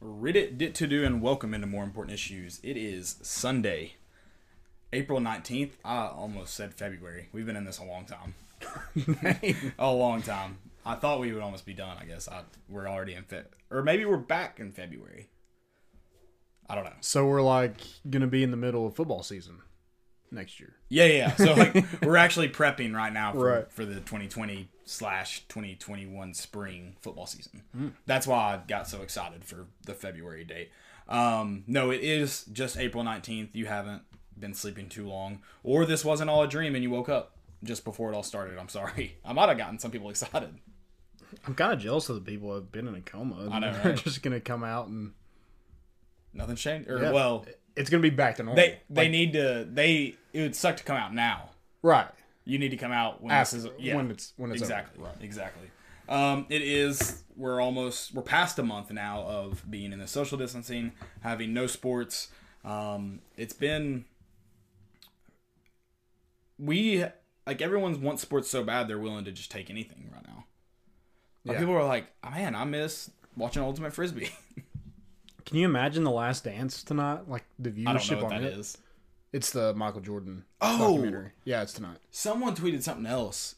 Read it, dit to do, and welcome into more important issues. It is Sunday, April 19th. I almost said February. We've been in this a long time. a long time. I thought we would almost be done, I guess. I, we're already in Feb. Or maybe we're back in February. I don't know. So we're like gonna be in the middle of football season next year. Yeah, yeah. yeah. So like we're actually prepping right now for, Right. for the 2020 slash 2021 spring football season. That's why I got so excited for the February date. Um, no, it is just April 19th. You haven't been sleeping too long, or this wasn't all a dream and you woke up just before it all started. I'm sorry. I might have gotten some people excited. I'm kind of jealous of the people who have been in a coma. I know, They're right? just gonna come out and Nothing's changed. Or Yeah. well, it's gonna be back to normal. they they Like, need to. They it would suck to come out now. right You need to come out when after this is yeah. when it's when it's over. exactly Right. exactly um, it is we're almost we're past a month now of being in the social distancing having no sports um, it's been we like everyone wants sports so bad they're willing to just take anything right now Like, Yeah. people are like oh, man i miss watching ultimate frisbee Can you imagine the Last Dance tonight? Like the i don't know viewership what on that it. is It's the Michael Jordan Oh! documentary. Yeah, it's tonight. someone tweeted something else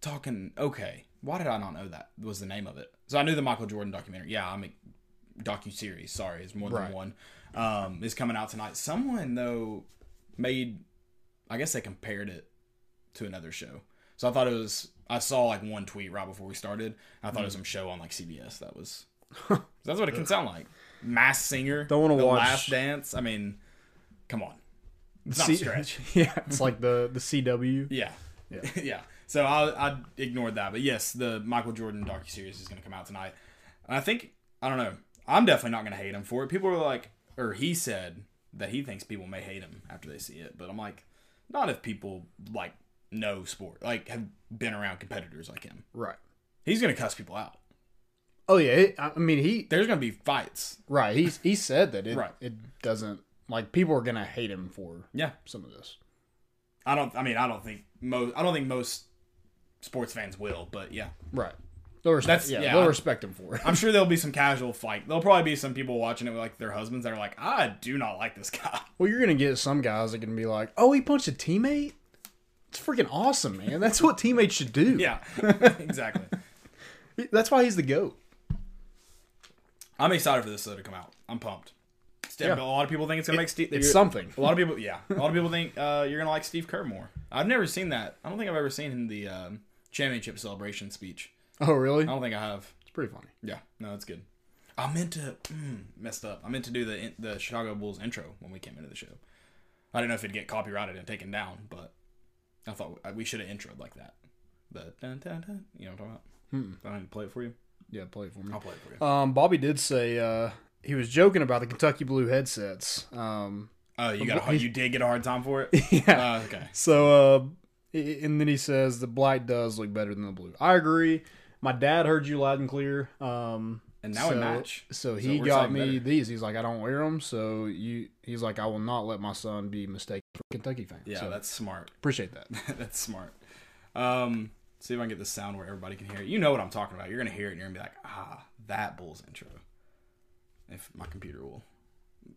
talking okay why did i not know that was the name of it so i knew the michael jordan documentary yeah i'm a docu-series sorry it's more than Right. one um is coming out tonight someone though made i guess they compared it to another show so i thought it was i saw like one tweet right before we started i thought it was Hmm. some show on like cbs that was that's what it can sound like mass singer Don't wanna the watch- last dance i mean come on it's not See- stretch yeah, it's like the the CW. yeah. Yeah. Yeah. So I, I ignored that. But yes, the Michael Jordan docuseries is going to come out tonight. And I think, I don't know, I'm definitely not going to hate him for it. People are like, or he said that he thinks people may hate him after they see it. But I'm like, not if people like know sport, like have been around competitors like him. Right. He's going to cuss people out. Oh yeah. It, I mean, he There's going to be fights. right. He he said that it Right. it doesn't like people are gonna hate him for Yeah. some of this. I don't, I mean, I don't think most, I don't think most sports fans will, but yeah. Right. They'll respect. That's- yeah, yeah, They'll I- respect him for it. I'm sure there'll be some casual fight. There'll probably be some people watching it with like their husbands that are like, I do not like this guy. Well, you're gonna get some guys that can be like, "Oh, he punched a teammate." It's freaking awesome, man. That's what teammates should do. Yeah, exactly. That's why he's the goat. I'm excited for this though to come out. I'm pumped. Yeah. A lot of people think it's gonna make Steve. It's something. A lot of people, yeah. A lot of people think uh, you're gonna like Steve Kerr more. I've never seen that. I don't think I've ever seen in the um, championship celebration speech. Oh, really? I don't think I have. It's pretty funny. Yeah, no, it's good. I meant to mm, messed up. I meant to do the the Chicago Bulls intro when we came into the show. I don't know if it'd get copyrighted and taken down, but I thought we should have introed like that. The dun, dun, dun, you know what I'm talking about? Hmm. I need to play it for you? Yeah, play it for me. I'll play it for you. Um, Bobby did say uh, he was joking about the Kentucky Blue headsets. Um, Oh, you got a, you did get a hard time for it. yeah. Uh, okay. So, uh, and then he says the black does look better than the blue. I agree. My dad heard you loud and clear. Um, And now so, we match. So So he we're got me better. these. He's like, I don't wear them. So you, he's like, I will not let my son be mistaken for a Kentucky fan. Yeah, so that's smart. appreciate that. that's smart. Um, see if I can get the sound where everybody can hear it. You know what I'm talking about. You're gonna hear it and you're gonna be like, ah, that Bulls intro. If my computer will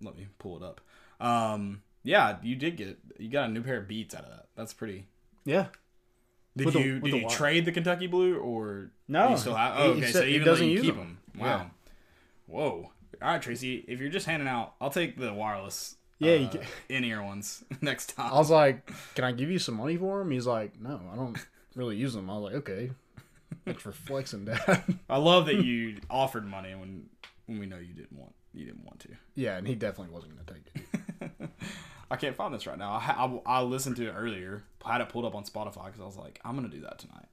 let me pull it up. Um, yeah, you did get you got a new pair of beats out of that. That's pretty. Yeah. Did With you with did you wire. trade the Kentucky Blue or No, you still have? Oh, okay, so even doesn't though you keep them. them. Wow. Yeah. Whoa. All right, Tracy. If you're just handing out, I'll take the wireless. Yeah, uh, in ear ones next time. I was like, can I give you some money for them? He's like, no, I don't really use them. I was like, okay. Thanks for flexing, Dad. I love that you offered money when when we know you didn't want you didn't want to. yeah, and he definitely wasn't going to take it. I can't find this right now. I, I, I listened to it earlier, I had it pulled up on Spotify because I was like, I'm gonna do that tonight.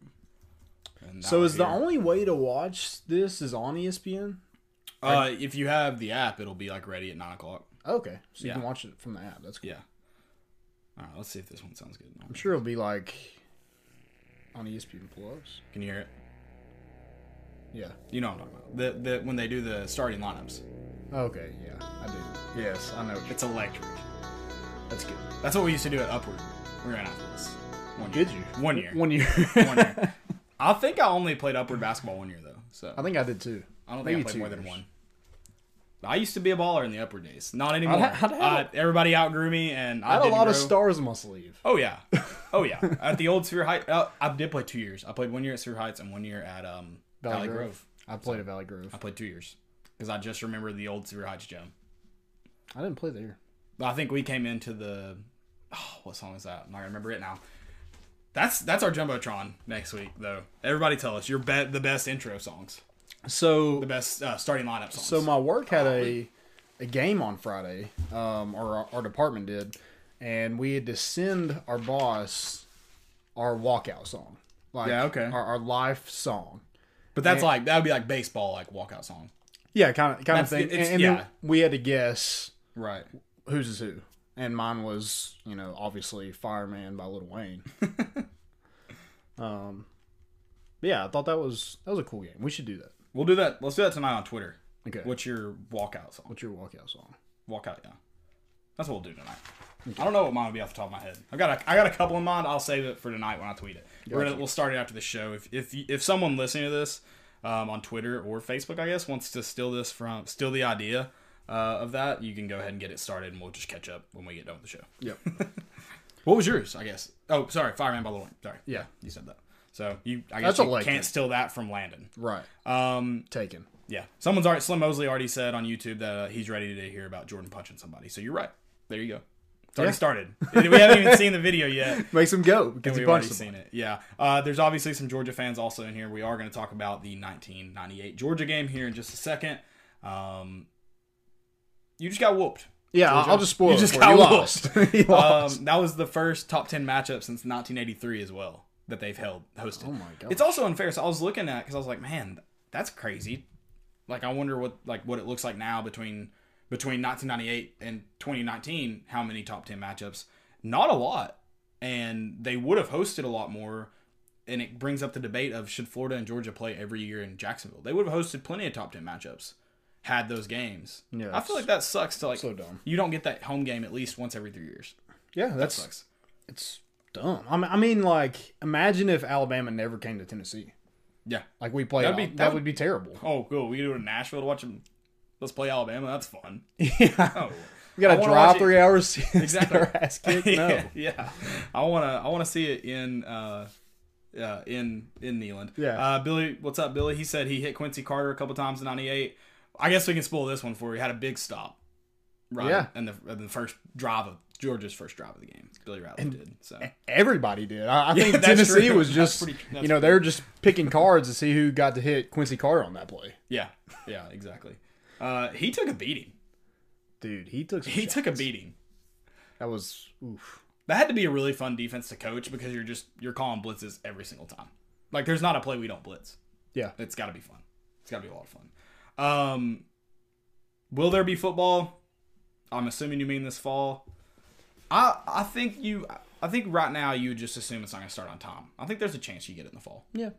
And So is the only way to watch this is on ESPN? uh, if you have the app, it'll be like ready at nine o'clock. Okay, so you can watch it from the app. That's cool. Yeah. All right, let's see if this one sounds good. I'm sure it'll be like on ESPN Plus. Can you hear it? Yeah. You know what I'm talking about. The the when they do the starting lineups, Okay. Yeah, I do. Yes, I know. it's electric. That's good. That's what we used to do at Upward. We're gonna have this. One year. Did you? One year. One year. One year. I think I only played Upward basketball one year though. So I think I did too. I don't think I played more than one. I used to be a baller in the upper days. Not anymore. I'd ha- I'd uh, everybody outgrew me, and I, I had a lot of stars in my sleeve. Oh yeah, oh yeah. At the old Sphere Heights, uh, I did play two years. I played one year at Sphere Heights and one year at um, Valley, Grove. I played at Valley Grove. I played two years because I just remember the old Super Heights gym. I didn't play there. I think we came into the oh, what song is that? I'm not gonna remember it now. That's that's our jumbotron next week though. Everybody tell us your bet the best intro songs, So the best uh, starting lineup songs. So my work had a a game on Friday, um, or our, our department did, and we had to send our boss our walkout song. Like Yeah, okay. Our, our life song. But that's and- like that would be like baseball like walkout song. Yeah, kind of kind of thing. And, and yeah. we had to guess Right. whose is who, and mine was you know obviously Fireman by Lil Wayne. um, yeah, I thought that was that was a cool game. We should do that. We'll do that. Let's do that tonight on Twitter. Okay. What's your walkout song? What's your walkout song? Walkout, yeah. That's what we'll do tonight. I don't know what mine would be off the top of my head. I got a, I got a couple in mind. I'll save it for tonight when I tweet it. We're gonna, we'll start it after the show. If if if someone listening to this um, on Twitter or Facebook, I guess, wants to steal this from steal the idea uh, of that, you can go ahead and get it started, and we'll just catch up when we get done with the show. Yep. What was yours? I guess. Oh, sorry, Fireman by the Wayne. Sorry. Yeah. you said that. So you, I guess That's you can't steal that from Landon. right. Um, Taken. yeah, someone's already Slim Mosley already said on YouTube that uh, he's ready to hear about Jordan punching somebody. So you're right. There you go. It's already Yeah. started. we haven't even seen the video yet. Makes him go because We've already seen it. Yeah. Uh, there's obviously some Georgia fans also in here. We are going to talk about the 1998 Georgia game here in just a second. Um, you just got whooped. Yeah, Georgia. I'll just spoil You it just got you. Lost. He lost. Um, that was the first top 10 matchup since 1983 as well that they've held hosted. oh my god. It's also unfair. So I was looking at because I was like, man, that's crazy. Like I wonder what like what it looks like now between between 1998 and 2019. How many top 10 matchups? Not a lot, and they would have hosted a lot more. And it brings up the debate of should Florida and Georgia play every year in Jacksonville? They would have hosted plenty of top 10 matchups had those games. Yeah, I feel like that sucks to like so dumb. you don't get that home game at least once every three years. yeah, That sucks. it's dumb. I mean, I mean, like, imagine if Alabama never came to Tennessee. Yeah. Like we played, That'd be- that that would be terrible. Oh, cool. We it in Nashville to watch them. Let's play Alabama. That's fun. yeah, Oh, we got to wanna drive it- three hours to Exactly. ass kicked. No, yeah, yeah. I wanna, I wanna see it in, uh, uh, in in Neyland. Yeah. Uh, Billy, what's up, Billy? He said he hit Quincy Carter a couple times in '98. I guess we can spoil this one for you. Had a big stop. Right. Yeah. And the in the first drive of Georgia's first drive of the game, Billy Ratliff did. So everybody did. I, I Yeah, think Tennessee true. was just, pretty- you know, they're just picking cards to see who got to hit Quincy Carter on that play. yeah, yeah, exactly. Uh, he took a beating. Dude, he took He took a beating. That was oof. That had to be a really fun defense to coach because you're just you're calling blitzes every single time. Like there's not a play we don't blitz. Yeah. It's got to be fun. It's got to be a lot of fun. Um, will there be football? I'm assuming you mean this fall. I I think you I think right now you just assume it's not going to start on time. I think there's a chance you get it in the fall. Yeah,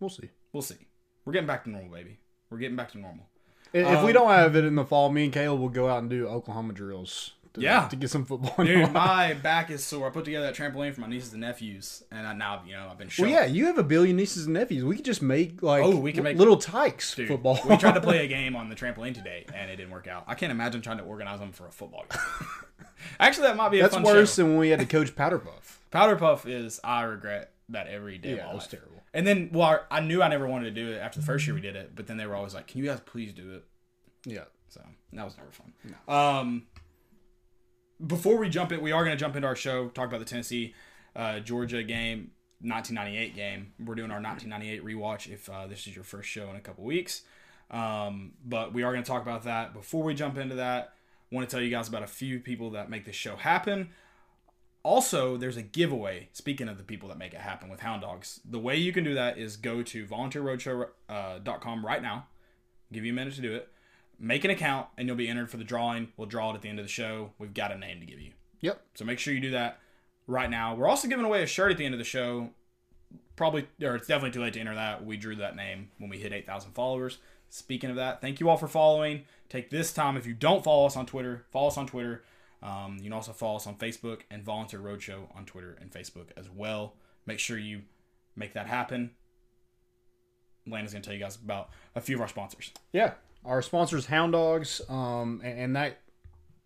we'll see. We'll see. We're getting back to normal, baby. We're getting back to normal. If if we Um, don't have it in the fall, me and Caleb will go out and do Oklahoma drills. To, Yeah. to get some football. in Dude, my back is sore. I put together that trampoline for my nieces and nephews, and I now you know I've been. Well, yeah, you have a billion nieces and nephews. We could just make like Oh, we can make- little tykes Dude, football. we tried to play a game on the trampoline today, and it didn't work out. I can't imagine trying to organize them for a football game. Actually, that might be a That's worse show. than when we had to coach Powder Puff. Powder Puff is I regret that every day. Yeah, that was terrible. And then, well, I knew I never wanted to do it after the first year we did it, but then they were always like, "Can you guys please do it?" Yeah, So that was never fun. Um, before we jump in, we are going to jump into our show, talk about the Tennessee uh, Georgia game, 1998 game. We're doing our 1998 rewatch if uh, this is your first show in a couple weeks. Um, but we are going to talk about that. Before we jump into that, I want to tell you guys about a few people that make this show happen. Also, there's a giveaway. Speaking of the people that make it happen with Hound Dogs, the way you can do that is go to volunteerroadshow.com uh, right now. Give you a minute to do it. Make an account, and you'll be entered for the drawing. We'll draw it at the end of the show. We've got a name to give you. yep. So make sure you do that right now. We're also giving away a shirt at the end of the show. Probably, or it's definitely too late to enter that. We drew that name when we hit 8,000 followers. Speaking of that, thank you all for following. Take this time, if you don't follow us on Twitter, follow us on Twitter. Um, you can also follow us on Facebook and Volunteer Roadshow on Twitter and Facebook as well. Make sure you make that happen. Landon's going to tell you guys about a few of our sponsors. Yeah. Our sponsors, Hound Dogs, um, and, and that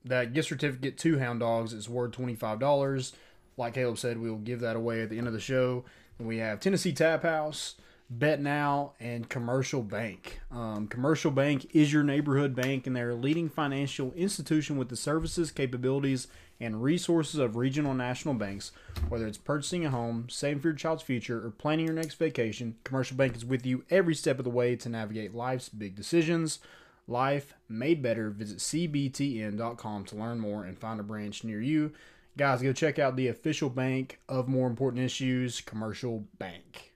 that gift certificate to Hound Dogs is worth twenty five dollars. Like Caleb said, we will give that away at the end of the show. And we have Tennessee Tap House, Bet Now, and Commercial Bank. Um, Commercial Bank is your neighborhood bank, and they're a leading financial institution with the services, capabilities, and resources of regional and national banks. Whether it's purchasing a home, saving for your child's future, or planning your next vacation, Commercial Bank is with you every step of the way to navigate life's big decisions. Life made better. Visit cbtn.com to learn more and find a branch near you. Guys, go check out the official bank of more important issues, Commercial Bank.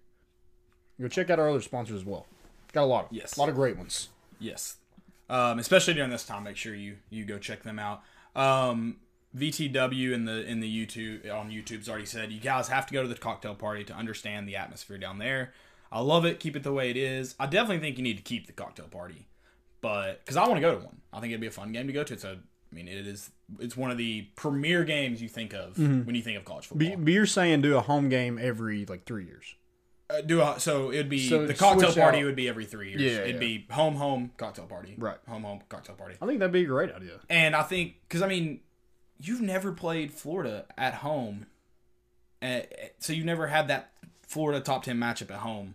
Go check out our other sponsors as well. Got a lot of Yes. a lot of great ones. Yes. Um, especially during this time, make sure you you go check them out. Um, VTW in the in the YouTube on YouTube's already said you guys have to go to the cocktail party to understand the atmosphere down there. I love it. Keep it the way it is. I definitely think you need to keep the cocktail party, but because I want to go to one, I think it'd be a fun game to go to. It's a, I mean, it is. It's one of the premier games you think of when you think of college football. But you're saying do a home game every like three years. Uh, do a, so it'd be So the cocktail switch party out- would be every three years. Yeah, it'd yeah. be home home cocktail party. Right. Home home cocktail party. I think that'd be a great idea. And I think because I mean, you've never played Florida at home, uh, so you never had that Florida top ten matchup at home.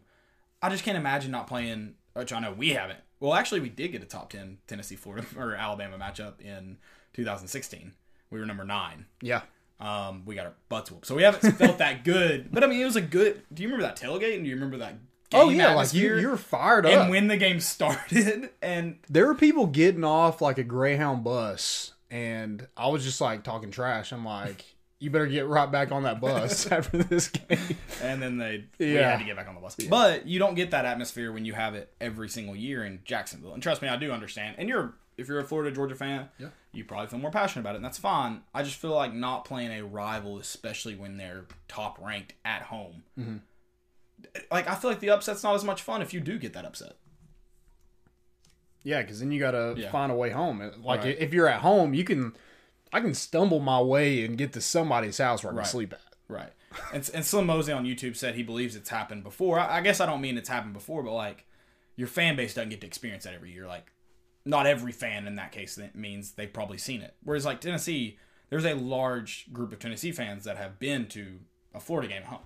I just can't imagine not playing. Which I know we haven't. Well, actually, we did get a top ten Tennessee Florida or Alabama matchup in 2016. We were number nine. Yeah. Um, we got our butts whooped, so we haven't felt that good. But I mean, it was a good. Do you remember that tailgate? And do you remember that? Game Oh yeah, like you, you're fired up. and when the game started, and there were people getting off like a Greyhound bus, and I was just like talking trash. I'm like, you better get right back on that bus after this game. and then they we Yeah. had to get back on the bus. But you don't get that atmosphere when you have it every single year in Jacksonville. And trust me, I do understand. And you're if you're a Florida Georgia fan, Yeah. you probably feel more passionate about it, and that's fine. I just feel like not playing a rival, especially when they're top ranked at home. Mm-hmm. Like I feel like the upset's not as much fun if you do get that upset. Yeah, because then you gotta Yeah. find a way home. Like Right. if you're at home, you can, I can stumble my way and get to somebody's house where I can Right. sleep at. Right. And, and Slim Mosley on YouTube said he believes it's happened before. I, I guess I don't mean it's happened before, but like your fan base doesn't get to experience that every year. Like not every fan in that case that means they've probably seen it. Whereas like Tennessee, there's a large group of Tennessee fans that have been to a Florida game at home.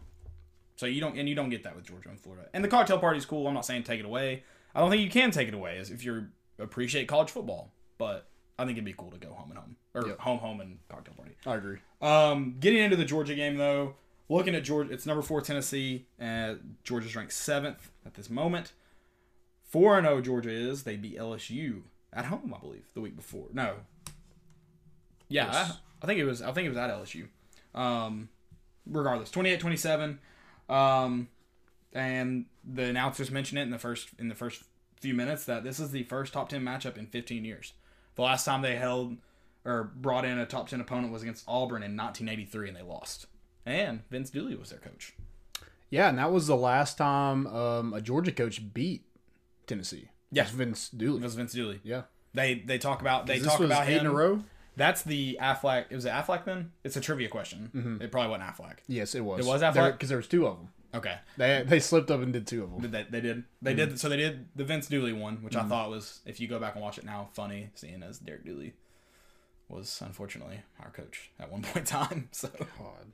So you don't and you don't get that with Georgia and Florida. And the cocktail party's cool. I'm not saying take it away. I don't think you can take it away as if you appreciate college football. But I think it'd be cool to go home and home or Yep. home home and cocktail party. I agree. Um, getting into the Georgia game though, looking at Georgia, it's number four Tennessee. Uh, Georgia's ranked seventh at this moment. Four and zero Georgia is. They beat LSU at home, I believe, the week before. No. Yeah, Yes. I, I think it was. I think it was at LSU. Um, regardless, 28-27. Um, and the announcers mentioned it in the first in the first few minutes that this is the first top ten matchup in 15 years. The last time they held or brought in a top 10 opponent was against Auburn in 1983 and they lost. And Vince Dooley was their coach. Yeah, and that was the last time um, a Georgia coach beat Tennessee. Yeah. It Vince It Dooley. was Vince Dooley. Yeah, They they talk about they talk about eight him. in a row. That's the Affleck. It was it Affleck then? It's a trivia question. Mm-hmm. It probably wasn't Affleck. Yes, it was. It was Affleck? because there was two of them. Okay. They they slipped up and did two of them. Did they, they did. They did. Mm-hmm. So they did the Vince Dooley one, which I mm-hmm. thought was, if you go back and watch it now, funny, seeing as Derek Dooley was unfortunately our coach at one point in time. So God.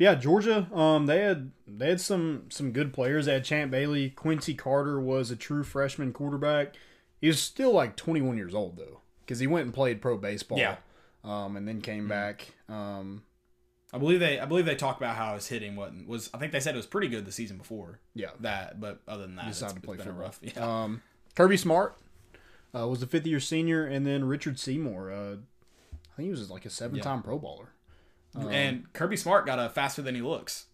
Yeah, Georgia. Um, they had they had some some good players. They had Champ Bailey. Quincy Carter was a true freshman quarterback. He was still like 21 years old though, because he went and played pro baseball. Yeah. Um, and then came back. Um, I believe they I believe they talked about how his hitting wasn't was I think they said it was pretty good the season before yeah. that, but other than that, it's, Decided to play been a football. rough. Yeah. Um, Kirby Smart uh, was the fifth year senior, and then Richard Seymour. Uh, I think he was like a seven time Pro Bowler. And Kirby Smart got a faster than he looks.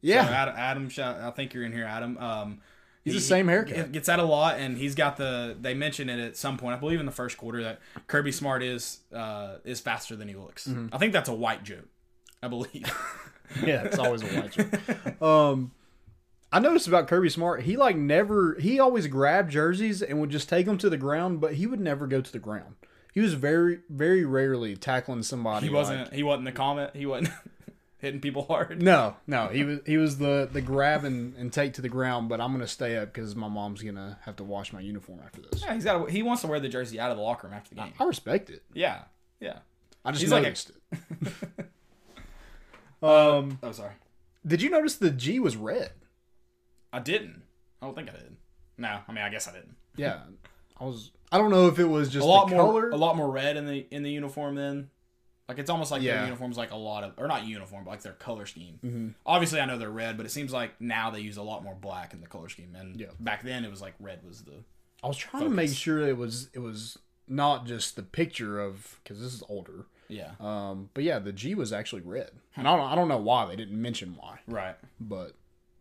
Yeah, So Adam, Adam, I think you're in here, Adam. Um, He's he- the same he haircut. Gets that a lot, and he's got the. They mentioned it at some point, I believe in the first quarter, that Kirby Smart is uh, is faster than he looks. Mm-hmm. I think that's a white joke. I believe. yeah, it's always a white joke. Um, I noticed about Kirby Smart, he like never, he always grabbed jerseys and would just take them to the ground, but he would never go to the ground. He was very, very rarely tackling somebody. he wasn't. like- he wasn't the comment. He wasn't. hitting people hard. No, no, he was he was the the grab and, and take to the ground. But I'm gonna stay up because my mom's gonna have to wash my uniform after this. Yeah, he's got. He wants to wear the jersey out of the locker room after the game. I respect it. Yeah, yeah. I just He's like a- noticed it. um, Oh, sorry. did you notice the G was red? I didn't. I don't think I did. No, I mean, I guess I didn't. Yeah, I was. I don't know if it was just a lot more, color. a lot more red in the in the uniform. Then, like it's almost like Yeah. their uniforms like a lot of, or not uniform, but like their color scheme. Mm-hmm. Obviously, I know they're red, but it seems like now they use a lot more black in the color scheme. And Yeah. back then, it was like red was the. I was trying to make sure it was it was not just the picture of because this is older. Yeah. Um, but yeah, the G was actually red, and I don't I don't know why they didn't mention why, Right. but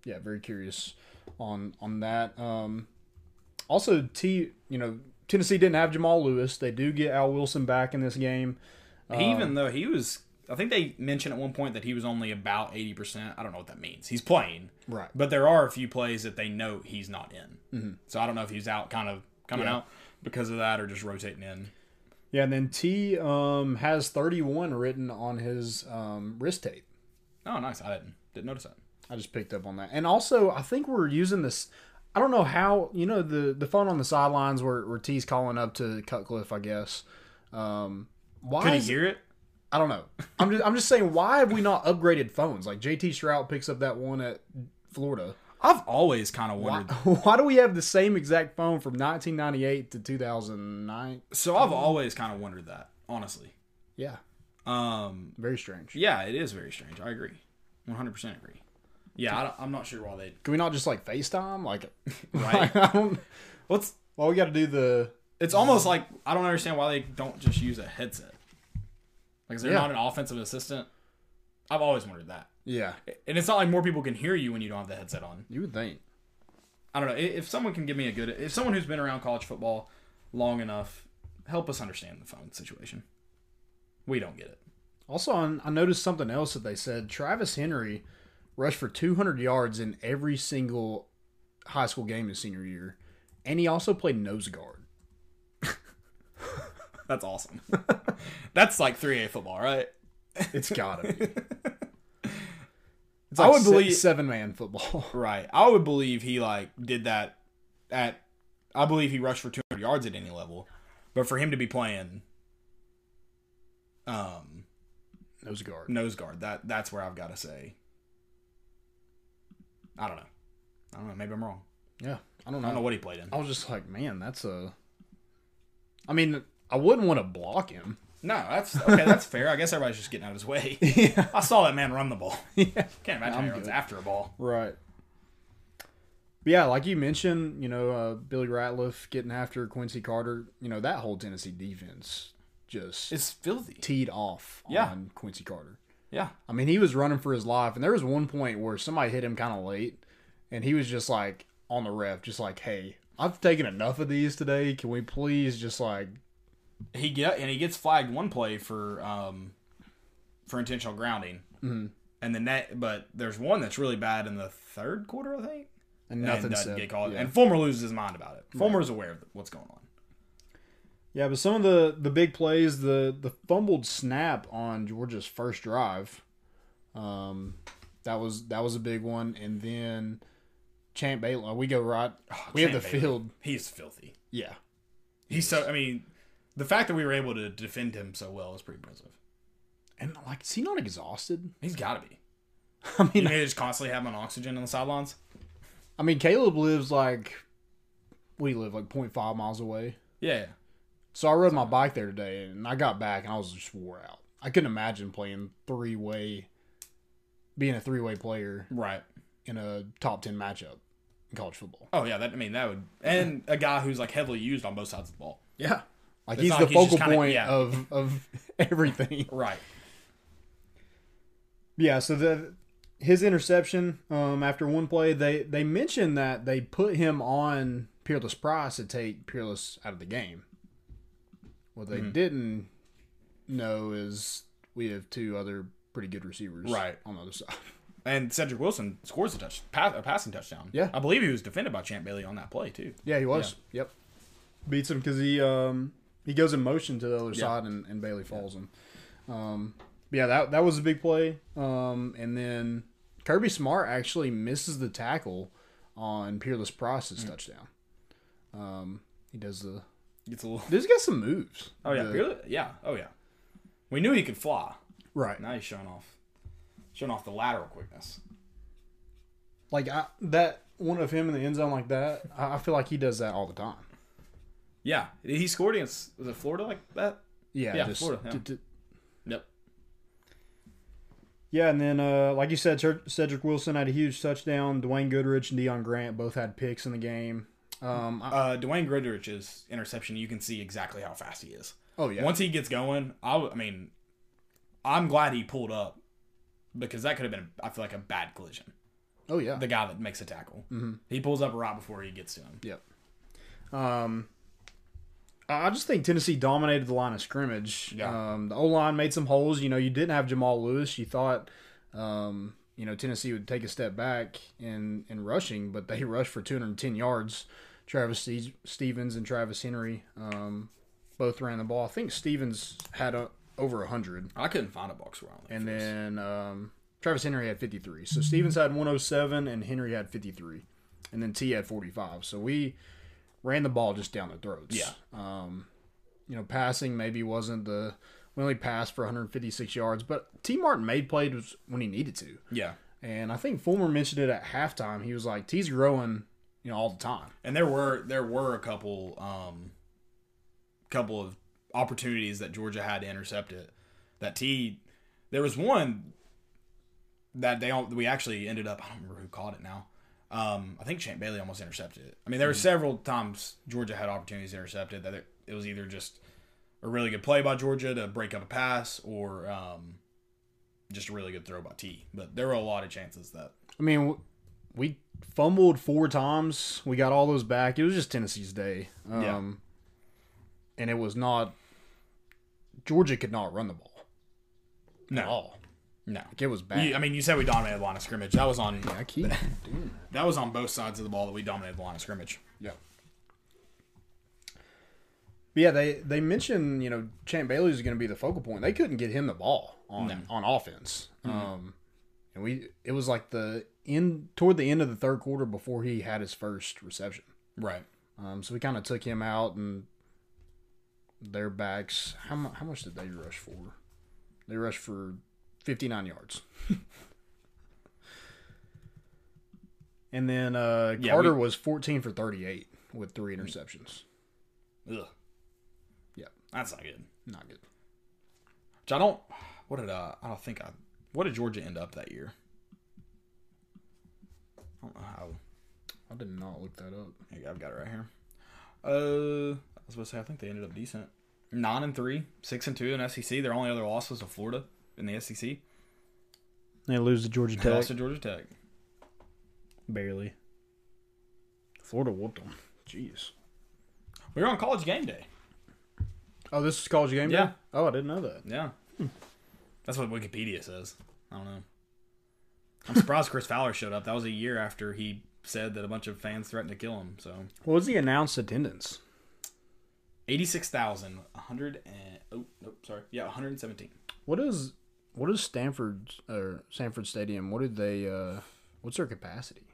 yeah, very curious on on that. Um, also, T you know Tennessee didn't have Jamal Lewis. They do get Al Wilson back in this game. He, even though he was, I think they mentioned at one point that he was only about eighty percent. I don't know what that means. He's playing, Right. but there are a few plays that they know he's not in. So I don't know if he's out, kind of coming Yeah. out because of that, or just rotating in. Yeah, and then T um, has 31 written on his um, wrist tape. Oh, nice. I didn't didn't notice that. I just picked up on that. And also, I think we're using this. I don't know how you know the the phone on the sidelines where, where T's calling up to Cutcliffe. I guess. Um, why? Could he hear it? I don't know. I'm just I'm just saying why have we not upgraded phones? Like JT Stroud picks up that one at Florida. I've always kind of Why, wondered. why do we have the same exact phone from 1998 to 2009? So I've always kind of wondered that, honestly. Yeah, Um, very strange. yeah, it is very strange. I agree, one hundred percent agree. Yeah, I I'm not sure why they. Can we not just like FaceTime? Like, Right. I don't. What's Well, we got to do the. it's almost like I don't understand why they don't just use a headset. Like, is there Yeah. not an offensive assistant? I've always wondered that. Yeah, And it's not like more people can hear you when you don't have the headset on. you would think. I don't know. If someone can give me a good, if someone who's been around college football long enough, help us understand the phone situation. We don't get it. Also, on, I noticed something else that they said. Travis Henry rushed for 200 yards in every single high school game his senior year, and he also played nose guard. That's awesome. That's like 3A football, right? It's gotta be. It's I would believe- seven man football. Right. I would believe he like did that at. I believe he rushed for 200 yards at any level, but for him to be playing, um, nose guard. nose guard, that that's where I've got to say. I don't know. I don't know. Maybe I'm wrong. Yeah, I don't know. I don't know what he played in. I was just like, man, that's a. I mean, I wouldn't want to block him. No, that's okay. That's fair. I guess everybody's just getting out of his way. yeah. I saw that man run the ball. Yeah. Can't imagine I'm how he runs good. after a ball. Right. But yeah, like you mentioned, you know, uh, Billy Ratliff getting after Quincy Carter, you know, that whole Tennessee defense just It's filthy. teed off Yeah. on Quincy Carter. Yeah. I mean, he was running for his life, and there was one point where somebody hit him kind of late, and he was just like on the ref, just like, "Hey, I've taken enough of these today. Can we please just like, He get and he gets flagged one play for um for intentional grounding, Mhm. and the net. But there's one that's really bad in the third quarter, I think. and and nothing doesn't said." get called. Yeah. And Fulmer loses his mind about it. Fulmer's aware of what's going on. Yeah, but some of the the big plays, the the fumbled snap on Georgia's first drive, um, that was that was a big one, and then Champ Bailey, we go right, we have the Bailey. field, He's filthy. yeah, He's so. I mean, the fact that we were able to defend him so well is pretty impressive. and like, is he not exhausted? He's got to be. I You mean, may just constantly have him on oxygen on the sidelines. I mean, Caleb lives like, we live like 0.5 miles away, Yeah. So I rode my bike there today, and I got back and I was just wore out. I couldn't imagine playing three way, being a three way player Right. in a top ten matchup in college football. Oh yeah. That I mean that would and a guy who's like heavily used on both sides of the ball. Yeah. Like It's he's not the like he's just focal kinda- point yeah. of of everything. Right. Yeah, so the his interception um, after one play, they they mentioned that they put him on Peerless Price to take Peerless out of the game. What Mm-hmm. they didn't know is we have two other pretty good receivers Right. on the other side. And Cedric Wilson scores a touch, pass, a passing touchdown. Yeah. I believe he was defended by Champ Bailey on that play too. Yeah, he was. Yep. Beats him because he um he goes in motion to the other Yeah. side and, and Bailey falls him. Um, yeah, that that was a big play. Um, and then Kirby Smart actually misses the tackle on Peerless Price's Mm. touchdown. Um, he does the. Gets a little. This got some moves. Oh yeah, really? Yeah. Oh yeah. We knew he could fly. right. Now he's showing off, showing off the lateral quickness. Like I, that one of him in the end zone like that. I, I feel like he does that all the time. Yeah, he scored against was it Florida like that? Yeah, Yeah, just, Florida, yeah. d- d- Yep. yeah, and then uh, like you said, Cedric Wilson had a huge touchdown. Dwayne Goodrich and Deon Grant both had picks in the game. Um, I- Uh, Dwayne Goodrich's interception, you can see exactly how fast he is. oh yeah, Once he gets going, I mean, I'm glad he pulled up because that could have been, I feel like, a bad collision. oh yeah. The guy that makes a tackle, Mm-hmm. he pulls up right before he gets to him. Yep. Um, I I just think Tennessee dominated the line of scrimmage. Yeah. Um, the O line made some holes. You know, you didn't have Jamal Lewis. You thought, um, you know, Tennessee would take a step back in in rushing, but they rushed for 210 yards. Travis Stevens and Travis Henry um, both ran the ball. I think Stevens had a, over 100. I couldn't find a box score on that. And then um, Travis Henry had 53. So Stevens had 107 and Henry had 53. And then T had 45. So we ran the ball just down the throats. Yeah. Um, you know, passing maybe wasn't the. We only passed for 156 yards, but T Martin made plays when he needed to. yeah, And I think Fulmer mentioned it at halftime. He was like, T's growing, you know, all the time. and there were there were a couple um, couple of opportunities that Georgia had to intercept it. That T, there was one that they all, we actually ended up. I don't remember who caught it now. Um, I think Champ Bailey almost intercepted it. I mean, there were several times Georgia had opportunities to intercept it that it, it was either just a really good play by Georgia to break up a pass or um, just a really good throw by T. But there were a lot of chances that I mean, we fumbled four times. We got all those back. It was just Tennessee's day. Um, Yeah. And it was not. Georgia could not run the ball no, at all. no. Like, it was bad. You, I mean, you said we dominated the line of scrimmage. That was on I keep doing that was on both sides of the ball that we dominated the line of scrimmage. Yeah. But yeah, they they mentioned you know Champ Bailey is going to be the focal point. They couldn't get him the ball on No. Mm-hmm. on offense. Um, and we it was like the end toward the end of the third quarter before he had his first reception. Right. Um, so we kind of took him out and their backs. How mu- how much did they rush for? They rushed for fifty nine yards. and then uh, Yeah, Carter we- was fourteen for thirty eight with three interceptions. Ugh. Yeah. That's not good. Not good. Which I don't. What did uh, I don't think I. What did Georgia end up that year? I don't know how. I did not look that up. Hey, I've got it right here. Uh, I was supposed to say I think they ended up decent. Nine and three, six and two in SEC. Their only other loss was to Florida in the SEC. They lose to Georgia They lost to Georgia Tech. barely. Florida whooped them. Jeez. We were on college game day. Oh, this is college game day. Yeah. Oh, I didn't know that. Yeah. That's what Wikipedia says. I don't know. I'm surprised Chris Fowler showed up. That was a year after he said that a bunch of fans threatened to kill him. So What was the announced attendance? eighty-six thousand, hundred and oh nope, sorry, yeah, one hundred and seventeen. What is what is Stanford or Sanford Stadium? What did they? uh What's their capacity?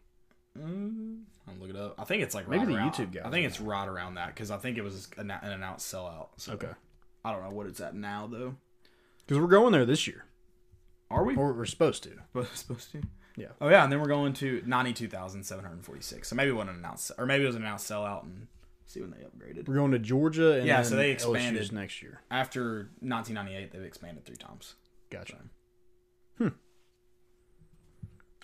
Mm, I'll look it up. I think it's like Maybe right the around, YouTube guy I think it's right around that because I think it was an, an announced sellout. So Okay, I don't know what it's at now though. because we're going there this year, Are we? or we're supposed to. We're supposed to. Yeah. Oh yeah, and then we're going to ninety-two thousand seven hundred forty-six. So maybe it wasn't announced, or maybe it was an announced sellout, and see when they upgraded. We're going to Georgia, and Yeah, then so they LSU's expanded. next year. After 1998, they've expanded three times. Gotcha. Hmm.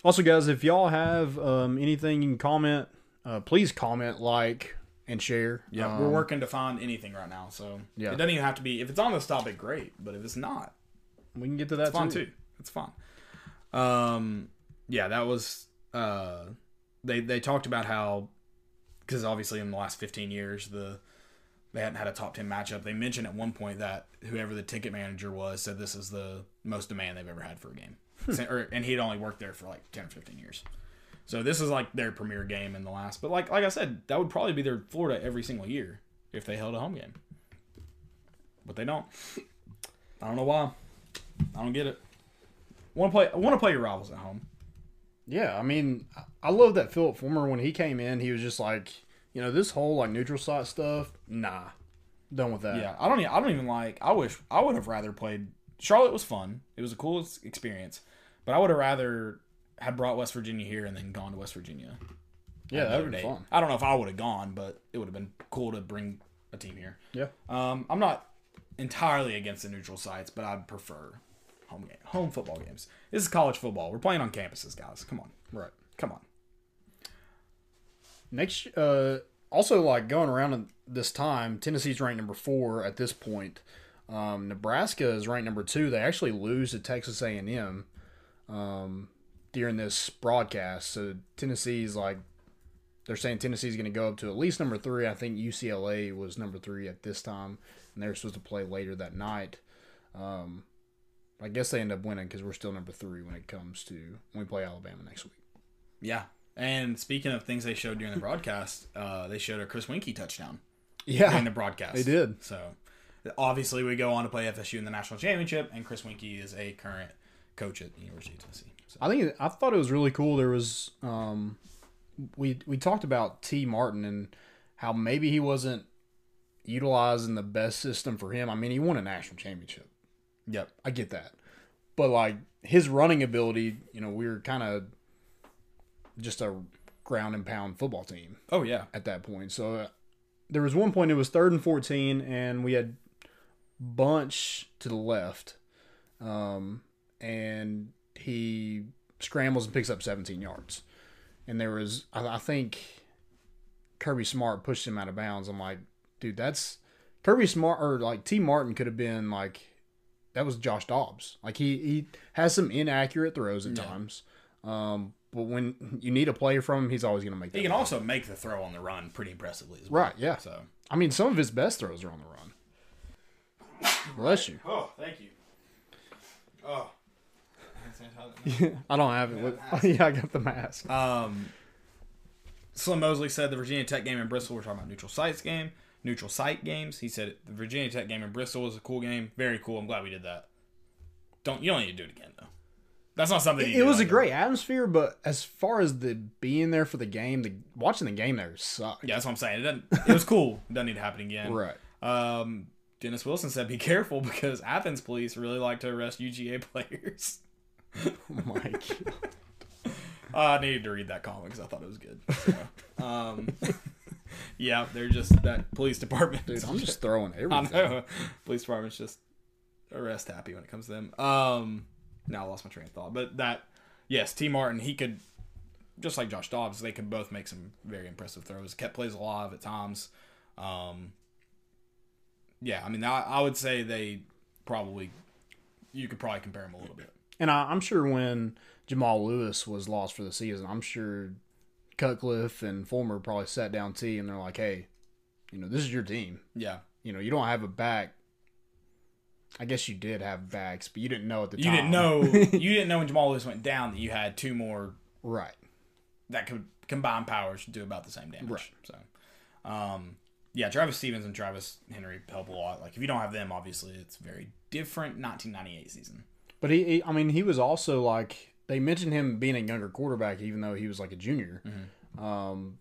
Also, guys, if y'all have um, anything you can comment, uh, please comment, like, and share. Yeah, Um, we're working to find anything right now, so Yeah. it doesn't even have to be. If it's on this topic, great. But if it's not, We can get to that it's fun too. It's fun. Um, yeah, that was. Uh, they they talked about how because obviously in the last 15 years the they hadn't had a top 10 matchup. They mentioned at one point that whoever the ticket manager was said this is the most demand they've ever had for a game, Hmm. Or, and he'd only worked there for like 10 or 15 years. So this is like their premier game in the last. But like like I said, that would probably be their Florida every single year if they held a home game. But they don't. I don't know why. I don't get it. Want to play? I Want to play your rivals at home? Yeah, I mean, I- I love that Philip Fulmer when he came in, he was just like, you know, this whole like neutral site stuff, nah, done with that. Yeah, I don't. I don't even like. I wish I would have rather played. Charlotte was fun. It was a cool experience, but I would have rather had brought West Virginia here and then gone to West Virginia. yeah, that would day. fun. I don't know if I would have gone, but it would have been cool to bring a team here. Yeah, Um, I'm not entirely against the neutral sites, but I'd prefer home game, home football games. This is college football. We're playing on campuses, guys. Come on, right. come on. Next, uh, also like going around this time, Tennessee's ranked number four at this point. Um, Nebraska is ranked number two. They actually lose to Texas A and M um, during this broadcast. So Tennessee's like they're saying Tennessee's going to go up to at least number three. I think UCLA was number three at this time, and they're supposed to play later that night. Um, I guess they end up winning because we're still number three when it comes to when we play Alabama next week. Yeah. And speaking of things they showed during the broadcast, uh, they showed a Chris Weinke touchdown Yeah, during the broadcast. they did. So obviously we go on to play FSU in the national championship, and Chris Weinke is a current coach at the University of Tennessee. So, I think I thought it was really cool. There was um, we we talked about T Martin and how maybe he wasn't utilizing the best system for him. I mean, he won a national championship. yep. I get that, but like his running ability, you know, we were kind of just a ground and pound football team Oh yeah. at that point. So uh, there was one point it was third and fourteen, and we had bunch to the left, um, and he scrambles and picks up seventeen yards. And there was, I, I think, Kirby Smart pushed him out of bounds. I'm like, dude, that's Kirby Smart or like T Martin could have been like that was Josh Dobbs. Like he he has some inaccurate throws at Yeah. times. Um, but when you need a play from him, he's always going to make that. He can play. also make the throw on the run pretty impressively as well. Right, yeah. So. I mean, some of his best throws are on the run. Bless you. Oh, thank you. Oh. I don't have it. With, yeah, I got the mask. Um, Slim Mosley said the Virginia Tech game in Bristol. We're talking about neutral sites game, neutral site games. He said the Virginia Tech game in Bristol was a cool game, very cool. I'm glad we did that. Don't you don't need to do it again though. That's not something. It, you it was a like- great atmosphere, but as far as the being there for the game, the watching the game there sucked. Yeah, that's what I'm saying. It doesn't. It was cool. It doesn't need to happen again. Right. Um, Dennis Wilson said, "Be careful because Athens police really like to arrest UGA players." Oh my God. I needed to read that comic because I thought it was good. So, um, yeah, they're just that police department. Dude, I'm just throwing I everything. know. Police department's just arrest happy when it comes to them. Um, now I lost my train of thought, but that yes, T Martin he could just like Josh Dobbs, they could both make some very impressive throws. Kept plays alive at times. Um, yeah, I mean, I, I would say they probably you could probably compare them a little bit. And I, I'm sure when Jamal Lewis was lost for the season, I'm sure Cutcliffe and Fulmer probably sat down T and they're like, hey, you know, this is your team. Yeah, You know, you don't have a back. I guess you did have backs, but you didn't know at the you time. didn't know you didn't know when Jamal Lewis went down that you had two more right. that could combine powers to do about the same damage. Right. So, um, yeah, Travis Stevens and Travis Henry help a lot. Like if you don't have them, obviously it's very different. 1998 season. But he, he, I mean, he was also like they mentioned him being a younger quarterback, even though he was like a junior. Mm-hmm. Um,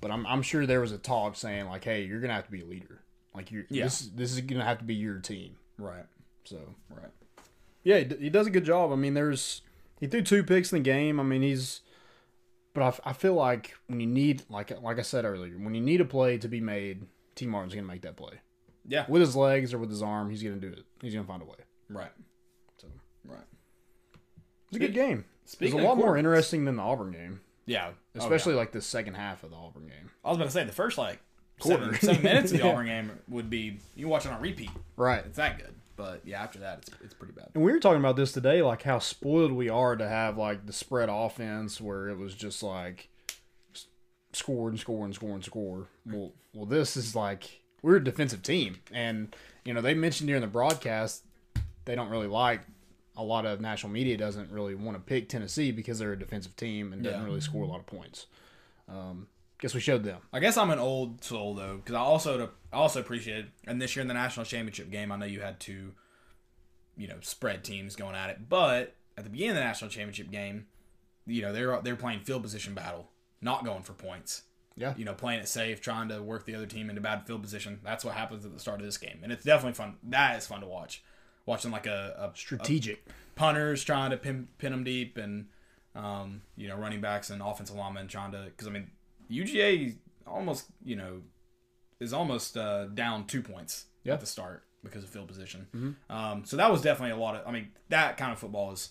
but I'm, I'm sure there was a talk saying like, hey, you're gonna have to be a leader. Like you're, Yeah. this, this is gonna have to be your team. Right. So Right. yeah, he, d- he does a good job. I mean, there's he threw two picks in the game. I mean, he's. But I, f- I feel like when you need like like I said earlier, when you need a play to be made, Tee Martin's gonna make that play Yeah. with his legs or with his arm. He's gonna do it. He's gonna find a way. Right. So Right. it's a good game. It's Speaking a lot more interesting than the Auburn game, Yeah. Oh, yeah. especially like the second half of the Auburn game. I was about to say the first like Quarter. seven, seven minutes of the Yeah. Auburn game would be you watch it on repeat. Right. It's that good. But yeah, after that, it's it's pretty bad. And we were talking about this today, like how spoiled we are to have like the spread offense where it was just like s- score and score and score and score. Well, well, this is like we're a defensive team, and you know they mentioned during the broadcast they don't really like a lot of national media doesn't really want to pick Tennessee because they're a defensive team and doesn't Yeah. really score a lot of points. Um, guess we showed them. I guess I'm an old soul though, because I also I also appreciate. And this year in the national championship game, I know you had to you know spread teams going at it. But at the beginning of the national championship game, you know they're they're playing field position battle, not going for points. Yeah. You know, playing it safe, trying to work the other team into bad field position. That's what happens at the start of this game, and it's definitely fun. That is fun to watch. Watching like a, a Strategic. punters trying to pin, pin them deep and um, you know running backs and offensive linemen trying to because I mean UGA almost you know is almost uh, down two points Yeah. at the start because of field position. Um, so that was definitely a lot of I mean that kind of football is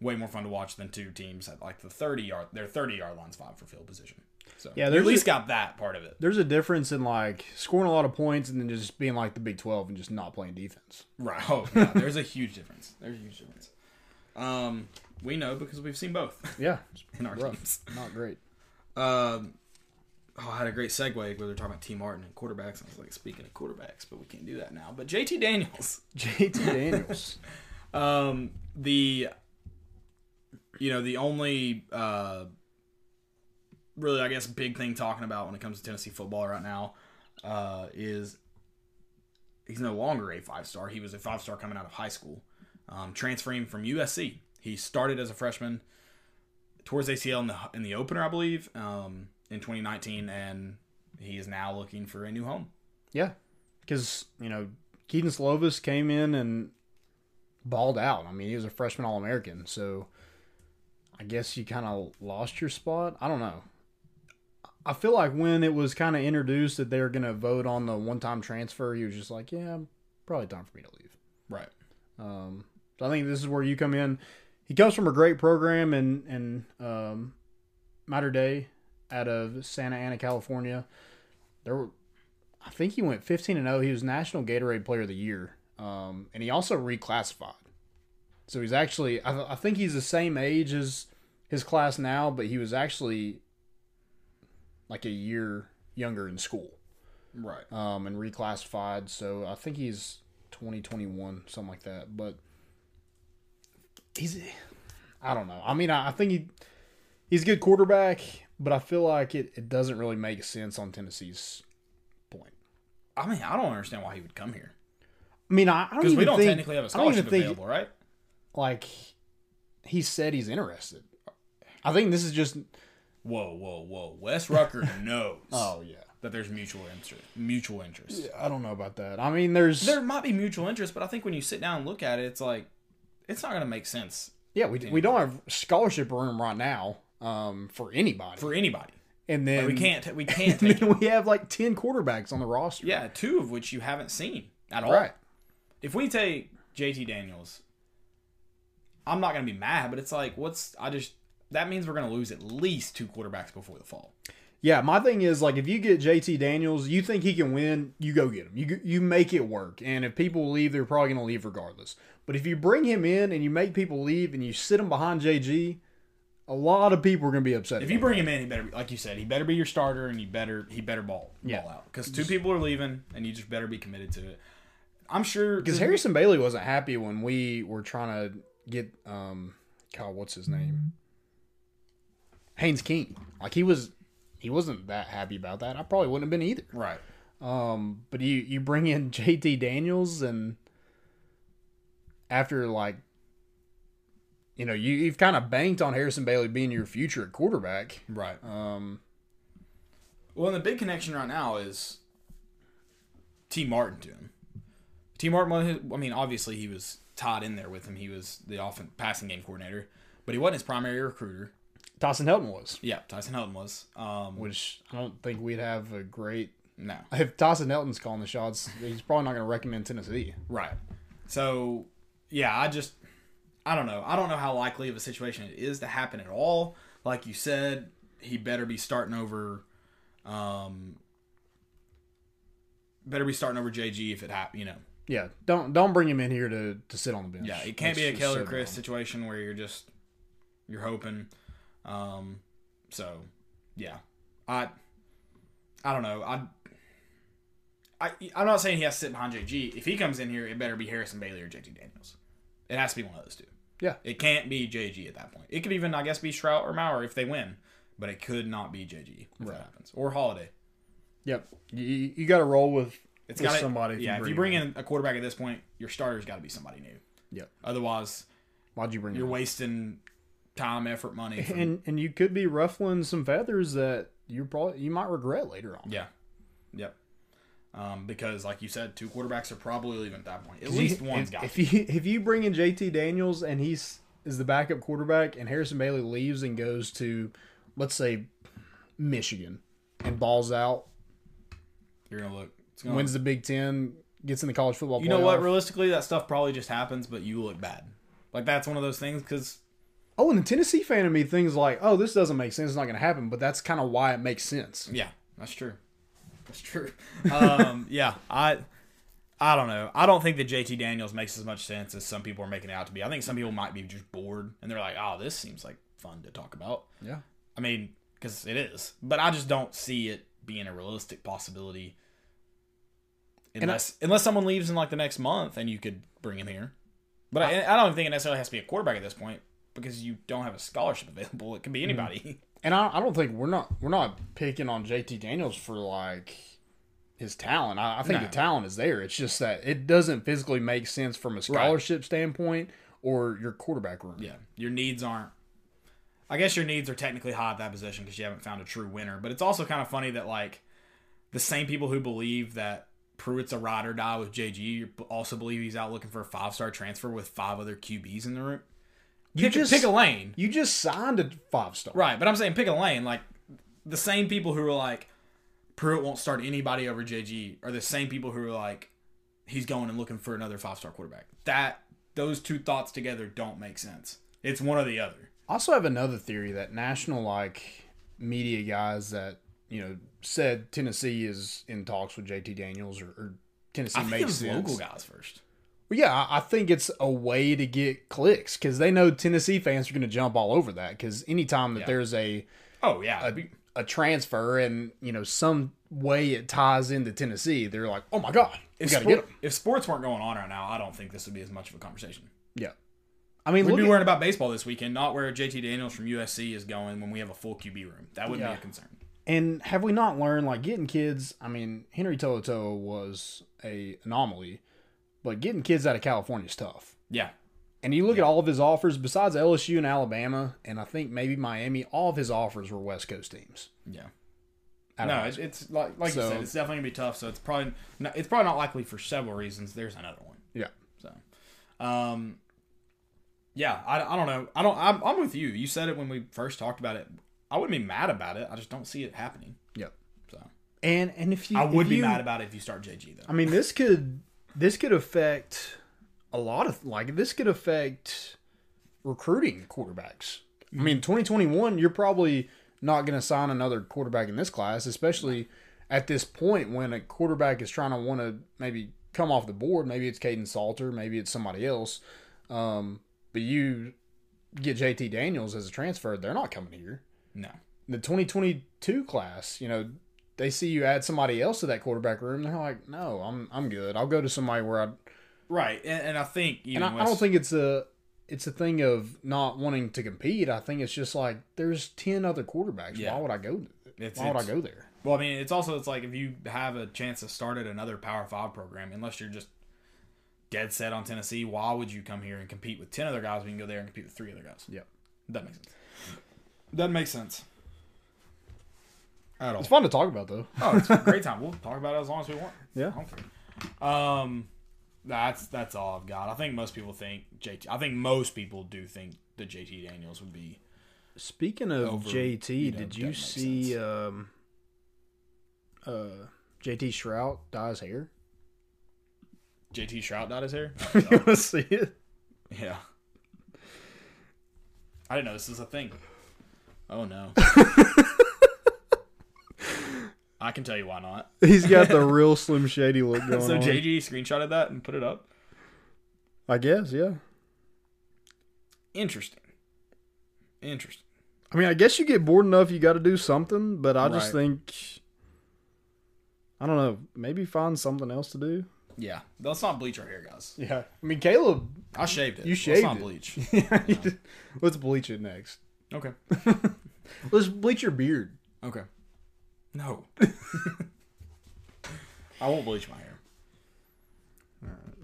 way more fun to watch than two teams at like the thirty yard their thirty yard lines five for field position. So Yeah, you at least a- got that part of it. There's a difference in like scoring a lot of points and then just being like the Big 12 and just not playing defense. Right. Oh, yeah, there's a huge difference. There's a huge difference. Um, we know because we've seen both Yeah. in our Rough. teams. Not great. Um, oh, I had a great segue where they're talking about Tee Martin and quarterbacks. I was like, speaking of quarterbacks, but we can't do that now. But JT Daniels, JT Daniels. um, the, you know, the only, uh, really, I guess, big thing talking about when it comes to Tennessee football right now, uh, is he's no longer a five star. He was a five star coming out of high school, um, transferring from USC. He started as a freshman towards ACL in the in the opener, I believe, um, in 2019, and he is now looking for a new home. Yeah. Because, you know, Kedon Slovis came in and balled out. I mean, he was a freshman All American. So I guess you kind of lost your spot. I don't know. I feel like when it was kind of introduced that they were going to vote on the one time transfer, he was just like, yeah, probably time for me to leave. Right. Um, so I think this is where you come in. He comes from a great program in in um, Mater Dei out of Santa Ana, California. There were, I think he went 15 and 0. He was National Gatorade Player of the Year, um, and he also reclassified. So he's actually, I, th- I think he's the same age as his class now, but he was actually like a year younger in school Right. um, and reclassified. So I think he's 2021, something like that. But he's, I don't know. I mean, I, I think he he's a good quarterback, but I feel like it, it doesn't really make sense on Tennessee's point. I mean, I don't understand why he would come here I mean, I, I don't because even we don't think, technically have a scholarship think available, right? like he said he's interested. I think this is just. Whoa, whoa, whoa! Wes Rucker knows Oh yeah. that there's mutual interest. Mutual interest. Yeah, I don't know about that. I mean, there's There might be mutual interest, but I think when you sit down and look at it, it's like it's not going to make sense yeah we, we don't have scholarship room right now um, for anybody, for anybody. and then we can't. We can't And take. then we have like ten quarterbacks on the roster. yeah, two of which you haven't seen at all. Right. If we take JT Daniels, I'm not going to be mad, but it's like, what's I just that means we're going to lose at least two quarterbacks before the fall. Yeah, my thing is like if you get JT Daniels, you think he can win, you go get him. You you make it work. And if people leave, they're probably going to leave regardless. But if you bring him in and you make people leave and you sit him behind JG, a lot of people are going to be upset. If you bring him in, he better, be, like you said, he better be your starter, and you better he better ball Yeah. ball out because two people are leaving, and you just better be committed to it. I'm sure because Harrison Bailey wasn't happy when we were trying to get um God, what's his name? Haynes King. Like he was he wasn't that happy about that. I probably wouldn't have been either. right. Um, but you you bring in JT Daniels and after like you know, you, you've kind of banked on Harrison Bailey being your future quarterback. Right. Um, Well, and the big connection right now is Tee Martin to him. Tee Martin, I mean, obviously he was tied in there with him. He was the often passing game coordinator, but he wasn't his primary recruiter. Tyson Helton was, Yeah, Tyson Helton was. Um, which I don't think we'd have a great. no, If Tyson Helton's calling the shots, he's probably not going to recommend Tennessee. right. So, yeah, I just, I don't know. I don't know how likely of a situation it is to happen at all. Like you said, he better be starting over. Um, better be starting over JG if it happens. You know, Yeah, don't don't bring him in here to, to sit on the bench. Yeah, it can't be a Keller Chryst situation where you're just you're hoping. Um, so yeah, I I don't know. I I I'm not saying he has to sit behind JG. If he comes in here, it better be Harrison Bailey or JT Daniels. It has to be one of those two. Yeah. It can't be JG at that point. It could even I guess be Shrout or Maurer if they win, but it could not be JG if Right. that happens or Holiday. Yep, you, you got to roll with It's got somebody. Yeah, if you bring in a quarterback at this point, your starter's got to be somebody new. Yep. Otherwise, Why'd you bring you're wasting time, effort, money. From, and and you could be ruffling some feathers that you probably you might regret later on. yeah, yep. Um, because, like you said, two quarterbacks are probably leaving at that point. At You- least one's if, got. if you if you bring in JT Daniels and he's is the backup quarterback and Harrison Bailey leaves and goes to let's say Michigan and balls out, You're gonna look. Gonna wins the Big Ten, gets in the college football. You know what? Realistically, that stuff probably just happens, but you look bad. Like that's one of those things because Oh, and the Tennessee fan in me things like, oh, this doesn't make sense. It's not going to happen. But that's kind of why it makes sense. yeah, that's true. That's true. um, yeah, I I don't know. I don't think that JT Daniels makes as much sense as some people are making it out to be. I think some people might be just bored and they're like, "Oh, this seems like fun to talk about." Yeah. I mean, because it is, but I just don't see it being a realistic possibility. I- Unless unless someone leaves in like the next month and you could bring him here, but I, I don't think it necessarily has to be a quarterback at this point because you don't have a scholarship available. It can be mhm. anybody. And I, I don't think we're not we're not picking on JT Daniels for like his talent. I, I think No. the talent is there. It's just that it doesn't physically make sense from a scholarship standpoint or your quarterback room. Yeah, your needs aren't. I guess your needs are technically high at that position because you haven't found a true winner. But it's also kind of funny that like the same people who believe that Pruitt's a ride or die with JG also believe he's out looking for a five star transfer with five other QBs in the room. You Pick, just pick a lane, you just signed a five star. right? But I'm saying pick a lane. Like the same people who are like Pruitt won't start anybody over JG are the same people who are like he's going and looking for another five star quarterback. That those two thoughts together don't make sense. It's one or the other. I also have another theory that national like media guys that you know said Tennessee is in talks with JT Daniels or, or Tennessee I think it was sense. local guys first. Well, yeah, I- think it's a way to get clicks because they know Tennessee fans are going to jump all over that. Because anytime that Yeah. there's a Oh yeah, a transfer and you know some way it ties into Tennessee, they're like, oh my god, if, got to sport- get them. if sports weren't going on right now, I don't think this would be as much of a conversation. Yeah, I mean, We'd be worrying about baseball this weekend, not where JT Daniels from USC is going when we have a full QB room. That wouldn't Yeah. be a concern. and have we not learned like getting kids? I mean, Henry To'oto'o was a anomaly, but getting kids out of California is tough. Yeah, And you look at all of his offers, besides LSU and Alabama, and I think maybe Miami, all of his offers were West Coast teams. yeah. No, it's, it's like like you said, it's definitely gonna be tough. So it's probably not, it's probably not likely for several reasons. There's another one. yeah. So, um, yeah, I, I don't know. I don't. I'm, I'm with you. You said it when we first talked about it. I wouldn't be mad about it. I just don't see it happening. Yep. So And and if you I would be you- mad about it if you start JG though. I mean, this could this could affect a lot of like this could affect recruiting quarterbacks. I mean, 2021, you're probably not going to sign another quarterback in this class, especially at this point when a quarterback is trying to want to maybe come off the board. Maybe it's Kaidon Salter, maybe it's somebody else. Um, but you get JT Daniels as a transfer, they're not coming here. No. The 2022 class, you know, they see you add somebody else to that quarterback room, they're like, no, I'm I'm good. I'll go to somebody where I Right, and, and I think and I, I don't think it's a it's a thing of not wanting to compete. I think it's just like there's ten other quarterbacks. Yeah. Why would I go? It's- Why would I go there? Well, I mean, it's also it's like if you have a chance to start at another Power Five program, unless you're just dead set on Tennessee, why would you come here and compete with ten other guys when you can go there and compete with three other guys? Yep. That makes sense. That makes sense at all. It's fun to talk about though. Oh, it's a great time. We'll talk about it as long as we want. Yeah. I don't care. Um, that's that's all I've got. I think most people think JT. I think most people do think that JT Daniels would be. Speaking of Over, JT, you know, did you see um, uh, JT Shrout dye his hair? JT Shrout dyed his hair. you want to see it? Yeah. I didn't know this was a thing. Oh no. I can tell you why not. He's got the real Slim Shady look going so on. JG screenshotted that and put it up. I guess, yeah. Interesting. Interesting. I mean, I guess you get bored enough, you got to do something. But I just Right. think, I don't know, maybe find something else to do. Yeah. Let's not bleach our hair, guys. Yeah, I mean, Caleb, I shaved it. You Let's shaved not it. bleach. yeah, let's bleach it next. Okay. Let's bleach your beard. Okay. No. I won't bleach my hair.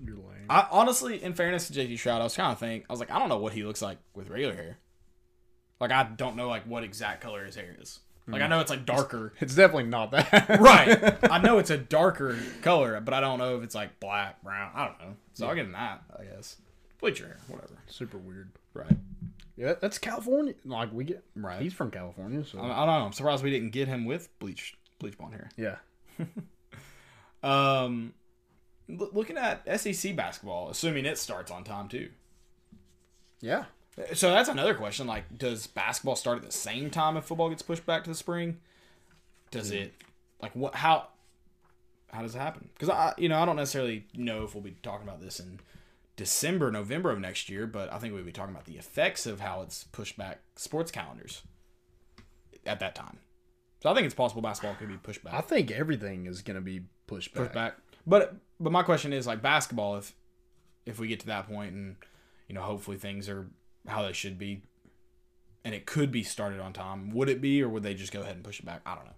You're lame. I honestly, in fairness to JT Shrout, I was kind of think I was like, I don't know what he looks like with regular hair. Like I don't know like what exact color his hair is. Like I hmm. know it's like darker. It's definitely not that. right. I know it's a darker color, but I don't know if it's like black, brown. I don't know. So I'll get him that, I guess. Bleach your hair, whatever. Super weird. Right. Yeah, that's California. Like we get. Right. He's from California, so I, I don't know. I'm surprised we didn't get him with bleach bleach blonde hair. yeah. Um, l- looking at SEC basketball, assuming it starts on time too. Yeah. So that's another question. Like, does basketball start at the same time if football gets pushed back to the spring? Does it like what? How? How does it happen? Because I, you know, I don't necessarily know if we'll be talking about this in December, November of next year, but I think we'll be talking about the effects of how it's pushed back sports calendars at that time. So I think it's possible basketball could be pushed back. I think everything is going to be pushed back. pushed back. But but my question is like basketball if if we get to that point and you know hopefully things are how they should be and it could be started on time, would it be or would they just go ahead and push it back? I don't know.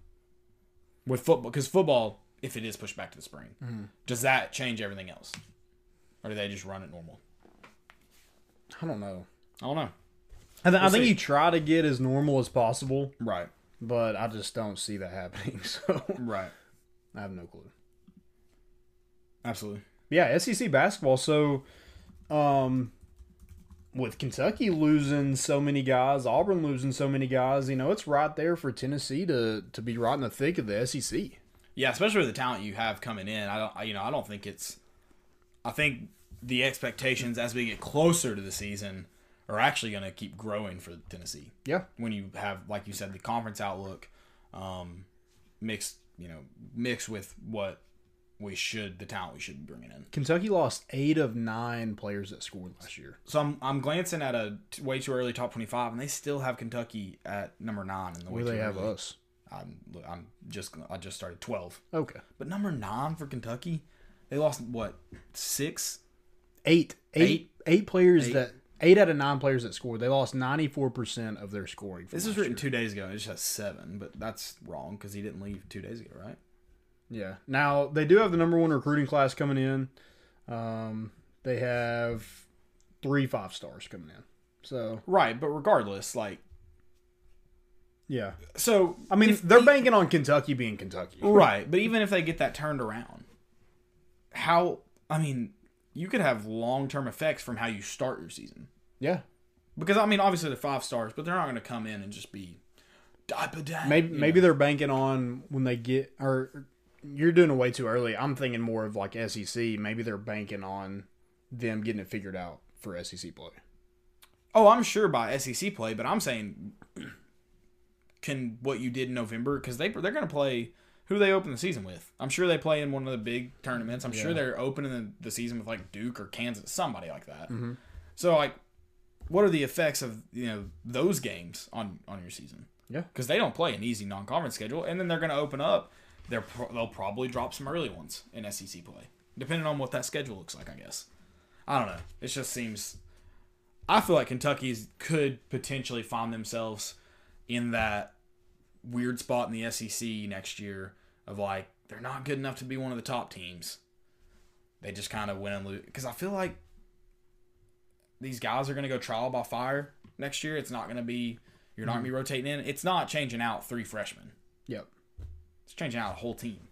With football because football if it is pushed back to the spring, mm-hmm. does that change everything else? Or do they just run it normal? I don't know. I don't know. I, th- We'll think see. you try to get as normal as possible, Right. but I just don't see that happening. So Right. I have no clue. Absolutely. Yeah, SEC basketball. So, um, with Kentucky losing so many guys, Auburn losing so many guys, you know, it's right there for Tennessee to to be right in the thick of the SEC. Yeah, especially with the talent you have coming in. I don't, I- you know, I don't think it's. I think the expectations as we get closer to the season are actually going to keep growing for Tennessee. Yeah, When you have, like you said, the conference outlook, um, mixed, you know, mixed with what we should, the talent we should be bringing in. Kentucky lost eight of nine players that scored last year. So I'm, I'm glancing at a t- way too early top 25, and they still have Kentucky at number nine in the way Where too they have early. us. I'm, I'm just, I just started 12. Okay, But number nine for Kentucky, they lost what six? eight, eight, Eight? eight players Eight. that eight out of nine players that scored. They lost ninety four percent of their scoring. This was written year. two days ago. It just has seven, but that's wrong because he didn't leave two days ago, right? Yeah. Now they do have the number one recruiting class coming in. Um, they have three five stars coming in. So Right, but regardless, like, yeah, so I mean they're they- banking on Kentucky being Kentucky. right, but even if they get that turned around, how? I mean, you could have long term effects from how you start your season. Yeah, Because I mean, obviously they're five stars, but they're not going to come in and just be maybe you maybe know? they're banking on when they get or you're doing it way too early. I'm thinking more of like SEC. Maybe they're banking on them getting it figured out for SEC play. Oh, I'm sure by SEC play, but I'm saying, can what you did in November because they they're going to play who they open the season with. I'm sure they play in one of the big tournaments. I'm sure they're opening the, the season with like Duke or Kansas, somebody like that. Mm-hmm. So like, what are the effects of you know those games on on your season? Yeah. because they don't play an easy non-conference schedule, and then they're going to open up. They're pro- they'll probably drop some early ones in SEC play, depending on what that schedule looks like. I guess. I don't know. It just seems. I feel like Kentucky's could potentially find themselves in that weird spot in the SEC next year of like they're not good enough to be one of the top teams. They just kind of win and lose because I feel like these guys are going to go trial by fire next year. It's not going to be you're not going to be mm-hmm. rotating in. It's not changing out three freshmen. Yep. It's changing out a whole team.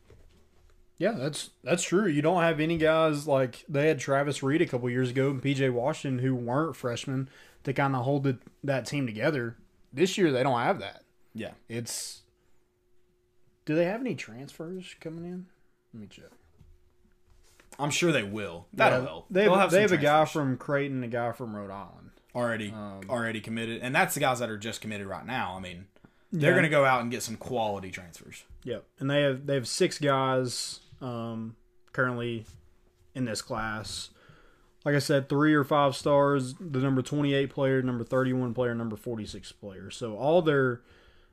Yeah, that's that's true. You don't have any guys like they had Travis Reed a couple years ago and PJ Washington who weren't freshmen to kind of hold it, that team together. This year they don't have that. Yeah. It's do they have any transfers coming in? Let me check. I'm sure they will. That Yeah, will. They have, they have a guy from Creighton, a guy from Rhode Island. already Um, already committed, and that's the guys that are just committed right now. I mean, they're Yeah. going to go out and get some quality transfers. Yep, and they have they have six guys um, currently in this class. Like I said, three or five stars. The number twenty eight player, number thirty one player, number forty six player. So all their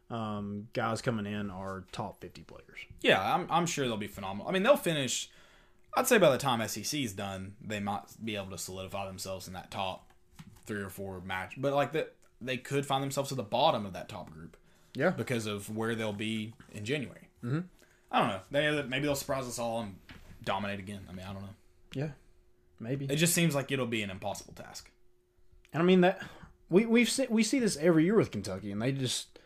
um, guys coming in are top fifty players. Yeah, I'm, I'm sure they'll be phenomenal. I mean, they'll finish. I'd say by the time SEC is done, they might be able to solidify themselves in that top three or four match. But like that, they could find themselves at the bottom of that top group Yeah, because of where they'll be in January. Mm-hmm. I don't know. They maybe they'll surprise us all and dominate again. I mean, I don't know. yeah. maybe. It just seems like it'll be an impossible task. And I mean that we we've se- we see this every year with Kentucky, and they just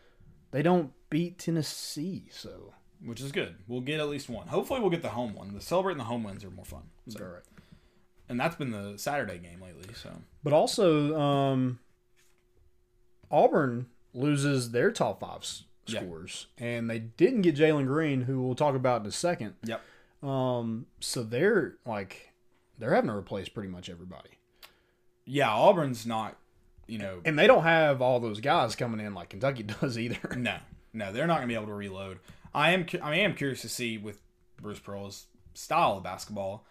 they don't beat Tennessee. So which is good. We'll get at least one. Hopefully, we'll get the home one. The celebrating the home wins are more fun. So. all right. And that's been the Saturday game lately. So But also, um, Auburn loses their top five scores, Yeah. and they didn't get Jalen Green, who we'll talk about in a second. yep. Um, so they're like they're having to replace pretty much everybody, Yeah, Auburn's not. You know, and they don't have all those guys coming in like Kentucky does either. no, no, they're not going to be able to reload. I am. I am curious to see with Bruce Pearl's style of basketball.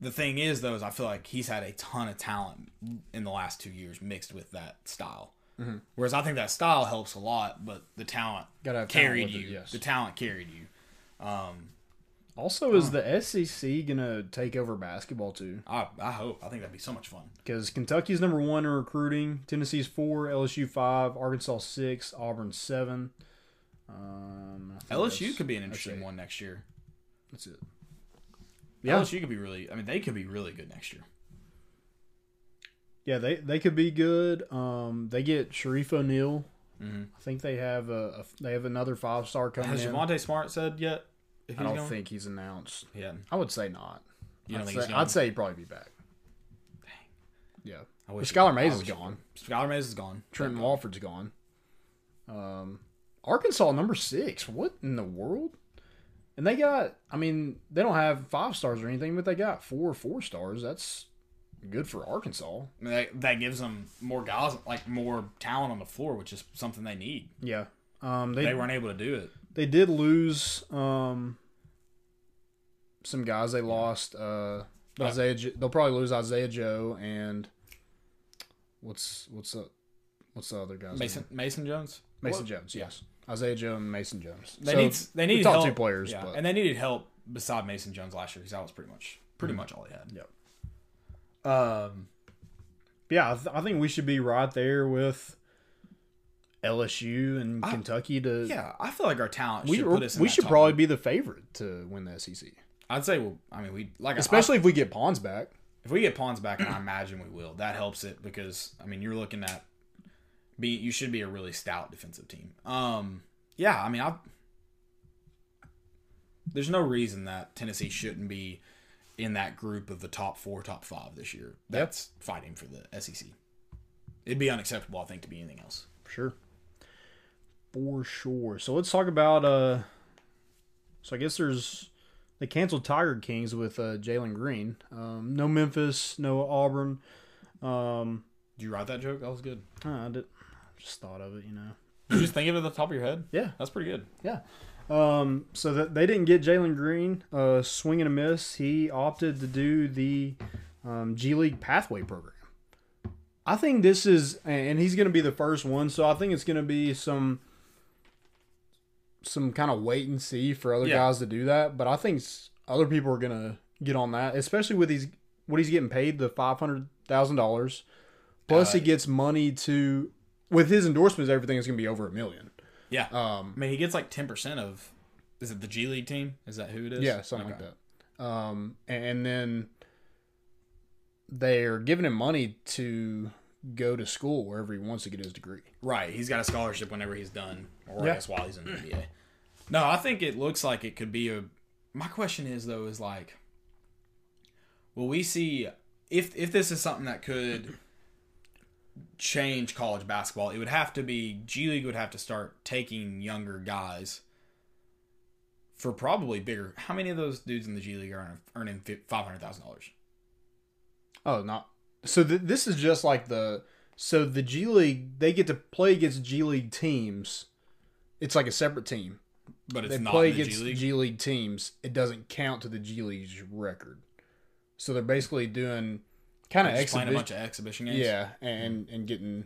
The thing is, though, is I feel like he's had a ton of talent in the last two years mixed with that style. Whereas I think that style helps a lot, but the talent have talent carried it, you. yes. The talent carried you. Um, Also, is the SEC gonna take over basketball too? I, I hope. I think that'd be so much fun. Because Kentucky's number one in recruiting, Tennessee's four, LSU five, Arkansas six, Auburn seven. Um, LSU could be an interesting one next year. That's it. Yeah. LSU could be really. I mean, they could be really good next year. Yeah, they they could be good. Um, they get Shareef O'Neal. Mhm. I think they have a, a they have another five star coming Has. Javonte Smart said yet? I don't going? think he's announced. Yeah. I would say not. You I'd say, he's? I'd say he'd probably be back. Dang. Yeah. I wish Skylar Mays I is wish he gone. Skylar Mays is gone. Trendon Thank Watford's gone. Um, Arkansas number six. What in the world? And they got. I mean, they don't have five stars or anything, but they got four four stars. That's good for Arkansas. I mean, that, that gives them more guys, like more talent on the floor, which is something they need. Yeah. Um, they They weren't able to do it. they did lose um some guys they lost uh Yeah. Isaiah Jo- they'll probably lose Isaiah Joe and what's what's the what's the other guys Mason Mason Jones. Mason What? Jones yes Isaiah Joe and Mason Jones They So, need they the need top help. two players yeah, but and they needed help beside Mason Jones last year because that was pretty much pretty much all he had. Yep. Um. yeah I, th- I think we should be right there with LSU and I- Kentucky to Yeah, I feel like our talent we should put us. In we should probably be the favorite to win the SEC I'd say. Well, I mean, we like especially if we get Pons back if we get Pons back, and I imagine we will. That helps it because I mean, you're looking at be you should be a really stout defensive team. Um. Yeah, I mean, I. There's no reason that Tennessee shouldn't be in that group of the top four, top five this year. That's fighting for the SEC. It'd be unacceptable, I think, to be anything else. Sure. For sure. So let's talk about uh so I guess there's they canceled Tiger Kings with uh Jalen Green. Um no Memphis, no Auburn. Um Did you write that joke? That was good. I did just thought of it, you know. Did you just think of it at the top of your head? Yeah. That's pretty good. Yeah. Um so that they didn't get Jalen Green, uh swing and a miss. He opted to do the um, G League Pathway program. I think this is, and he's going to be the first one. So I think it's going to be some, some kind of wait and see for other Yeah. guys to do that. But I think other people are going to get on that, especially with these what he's getting paid the five hundred thousand dollars. Plus, Uh, he gets money to with his endorsements. Everything is going to be over a million. Yeah. Um, I mean, he gets like 10% of. Is it the G League team? Is that who it is? Yeah, something Okay. like that. Um, and then they're giving him money to go to school wherever he wants to get his degree. Right. He's got a scholarship whenever he's done, or Yeah. I guess while he's in the NBA. No, I think it looks like it could be a. My question is though, is like, will we see if if this is something that could change college basketball? It would have to be G League would have to start taking younger guys for probably bigger. How many of those dudes in the G League are earning five hundred thousand dollars? Oh, not so. Th- this is just like the so the G League they get to play against G League teams. It's like a separate team. But it's they not play the against G League. G League teams. It doesn't count to the G League's record. So they're basically doing kind of playing a exhibition. bunch of exhibition games. Yeah, and and getting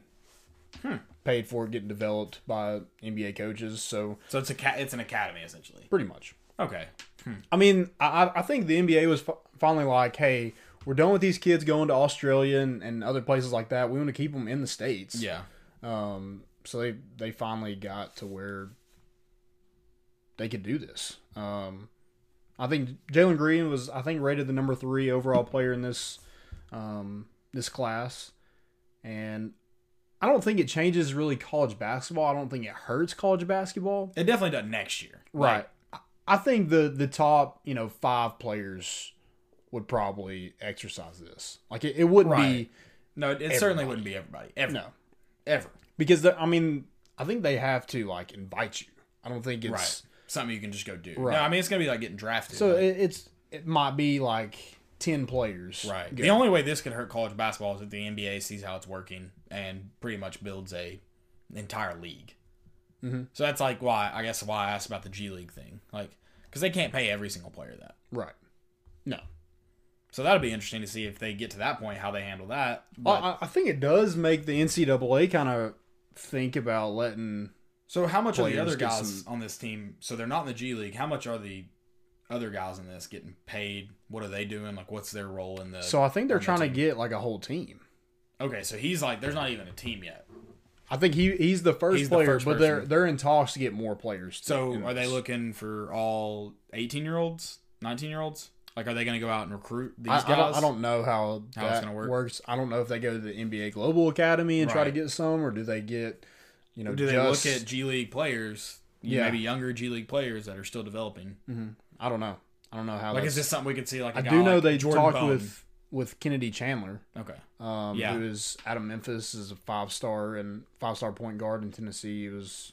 hmm. paid for it, getting developed by NBA coaches. So So it's a ca- it's an academy essentially. pretty much. Okay. Hmm. I mean, I I think the NBA was fi- finally like, hey, we're done with these kids going to Australia and, and other places like that. We want to keep them in the states. Yeah. Um. So they they finally got to where they could do this. Um. I think Jalen Green was I think rated the number three overall player in this um, this class, and I don't think it changes really college basketball. I don't think it hurts college basketball. It definitely does next year. Right. Like, I- I think the the top you know five players would probably exercise this. Like it, it wouldn't Right. be no, it certainly wouldn't be everybody. Ever. no Ever. because the, I mean I think they have to like invite you. I don't think it's Right. Something you can just go do. Right. No, I mean it's gonna be like getting drafted. so it's it might be like ten players. Right. go. The only way this could hurt college basketball is if the NBA sees how it's working and pretty much builds a entire league. Mhm. So that's like why I guess why I asked about the G League thing, like because they can't pay every single player that. right. No. So that'll be interesting to see if they get to that point how they handle that. Well, But, I, I think it does make the NCAA kind of think about letting. so how much are the other guys some- on this team? So they're not in the G League. How much are the other guys in this getting paid? What are they doing? Like what's their role in the? So I think they're on the trying to get like a whole team. okay, so he's like, there's not even a team yet. I think he he's the first He's the player, first but they're they're in talks to get more players. So are they looking for all 18 year olds, 19 year olds? Like, are they going to go out and recruit these I, guys? I, don't, I don't know how, How that gonna work? works. I don't know if they go to the NBA Global Academy and try to get some, or do they get, you know, Do they just, look at G League players, yeah. Maybe younger G League players that are still developing? I don't know. I don't know how. Like, that's- is this something we could see? Like, I I do know like they Jordan talked Bone? with with Kennedy Chandler, Okay, um, Yeah. who is out of Memphis, is a five star and five star point guard in Tennessee. He was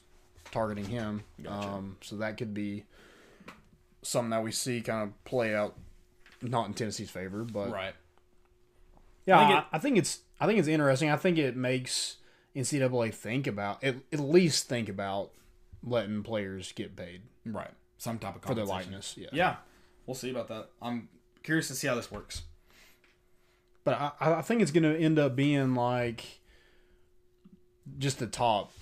targeting him, Gotcha. um, so that could be something that we see kind of play out, not in Tennessee's favor, but right. Yeah, I I think think, I, think it's I think it's interesting. I think it makes NCAA think about at, at least think about letting players get paid Right. Some type of for their compensation. likeness. Yeah, Yeah, we'll see about that. I'm curious to see how this works. but I, I think it's going to end up being like just the top.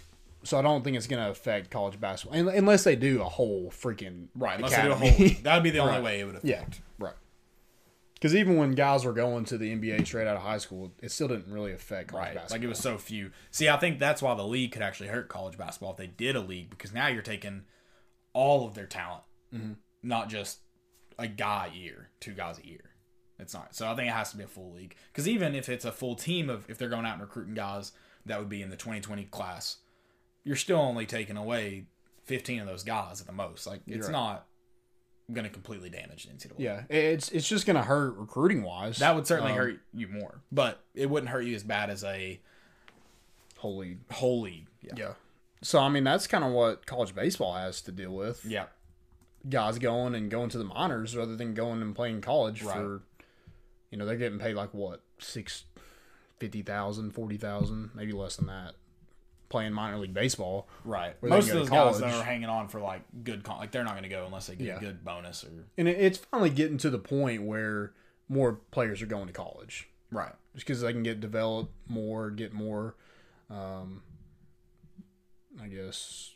So I don't think it's going to affect college basketball unless they do a whole freaking Right. Unless academy. they do a whole. That would be the only Right. way it would affect. yeah, right. Because even when guys were going to the NBA straight out of high school, it still didn't really affect college Right. basketball. Like it was so few. See, I think that's why the league could actually hurt college basketball if they did a league because now you're taking all of their talent, Mm-hmm. not just a guy a year, two guys a year. It's not. So I think it has to be a full league because even if it's a full team of if they're going out and recruiting guys that would be in the 2020 class, you're still only taking away 15 of those guys at the most. Like it's right. not going to completely damage the NCAA. Yeah, it's it's just going to hurt recruiting wise. That would certainly Um, hurt you more, but it wouldn't hurt you as bad as a holy holy. Yeah. Yeah. So I mean that's kind of what college baseball has to deal with. Yeah. Guys going and going to the minors rather than going and playing college Right. for you know, they're getting paid like what, six fifty thousand, forty thousand, maybe less than that. Playing minor league baseball. Right. Most of those guys that are hanging on for like good, con- like they're not going to go unless they get Yeah. a good bonus or And it's finally getting to the point where more players are going to college. right. Just because they can get developed more, get more um I guess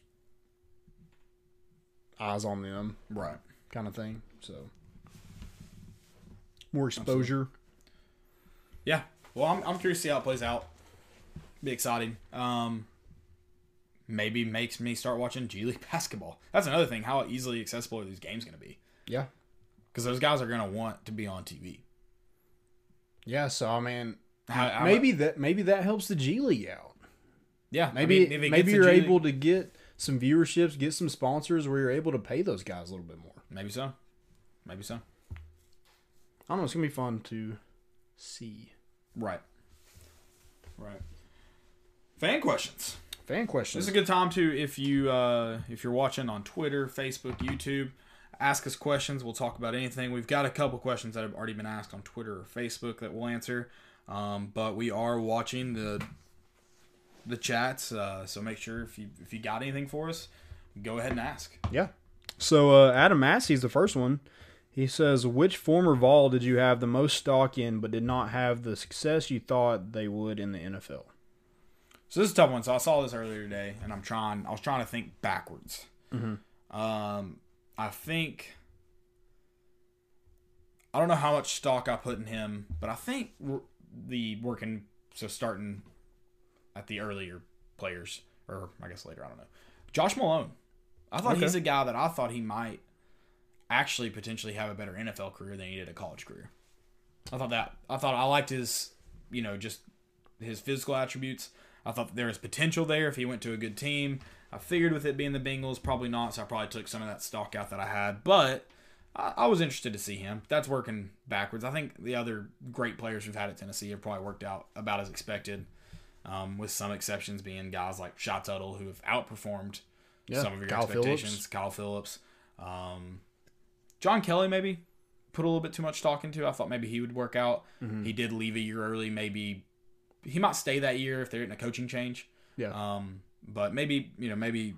eyes on them. Right. kind of thing. So more exposure. Yeah. Well, I'm, I'm curious to see how it plays out. Be exciting. Um, maybe makes me start watching G League basketball. That's another thing. How easily accessible are these games going to be? Yeah, Because those guys are going to want to be on TV. yeah. So I mean, how- maybe that maybe that helps the G League out. yeah. Maybe I mean, maybe you're the G League- able to get some viewerships, get some sponsors where you're able to pay those guys a little bit more. Maybe so. Maybe so. I don't know. It's gonna be fun to see. Right. Right. Fan questions. Fan This is a good time to if you uh, if you're watching on Twitter, Facebook, YouTube, ask us questions. We'll talk about anything. We've got a couple questions that have already been asked on Twitter or Facebook that we'll answer. Um, but we are watching the the chats, uh, so make sure if you if you got anything for us, go ahead and ask. Yeah. So uh, Adam Massey's the first one. He says, "Which former Vol did you have the most stock in, but did not have the success you thought they would in the NFL?" So this is a tough one. So I saw this earlier today, and I'm trying. I was trying to think backwards. Um, I think I don't know how much stock I put in him, but I think the working so starting at the earlier players, or I guess later. I don't know. Josh Malone. I thought Okay. he's a guy that I thought he might actually potentially have a better NFL career than he did a college career. I thought that I thought I liked his, you know, just his physical attributes. I thought there was potential there if he went to a good team. I figured with it being the Bengals, probably not, so I probably took some of that stock out that I had. But I, I was interested to see him. That's working backwards. I think the other great players we've had at Tennessee have probably worked out about as expected, um, with some exceptions being guys like Shy Tuttle who have outperformed Yeah, some of your Kyle expectations. Phillips. Kyle Phillips, um, John Kelly, maybe put a little bit too much stock into. I thought maybe he would work out. Mm-hmm. He did leave a year early. Maybe he might stay that year if they're in a coaching change. Yeah. Um, but maybe you know maybe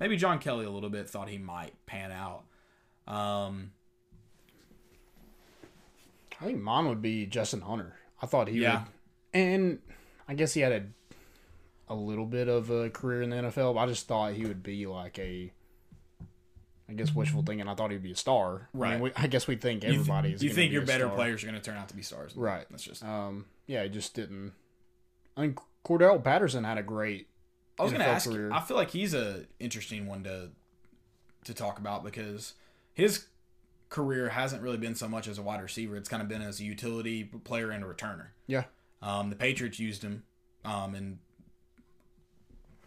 maybe John Kelly a little bit thought he might pan out. Um, I think mine would be Justin Hunter. I thought he Yeah. would, and I guess he had a a little bit of a career in the NFL. But I just thought he would be like a, I guess wishful thinking. I thought he'd be a star. I, Right. mean, we, I guess we think you th- everybody is. You gonna think be your better star. players are going to turn out to be stars, Right. That's just. Um. Yeah, he just didn't. I mean, Cordarrelle Patterson had a great. I was going to ask. career. I feel like he's a interesting one to to talk about because his career hasn't really been so much as a wide receiver. It's kind of been as a utility player and a returner. Yeah. Um, the Patriots used him um, in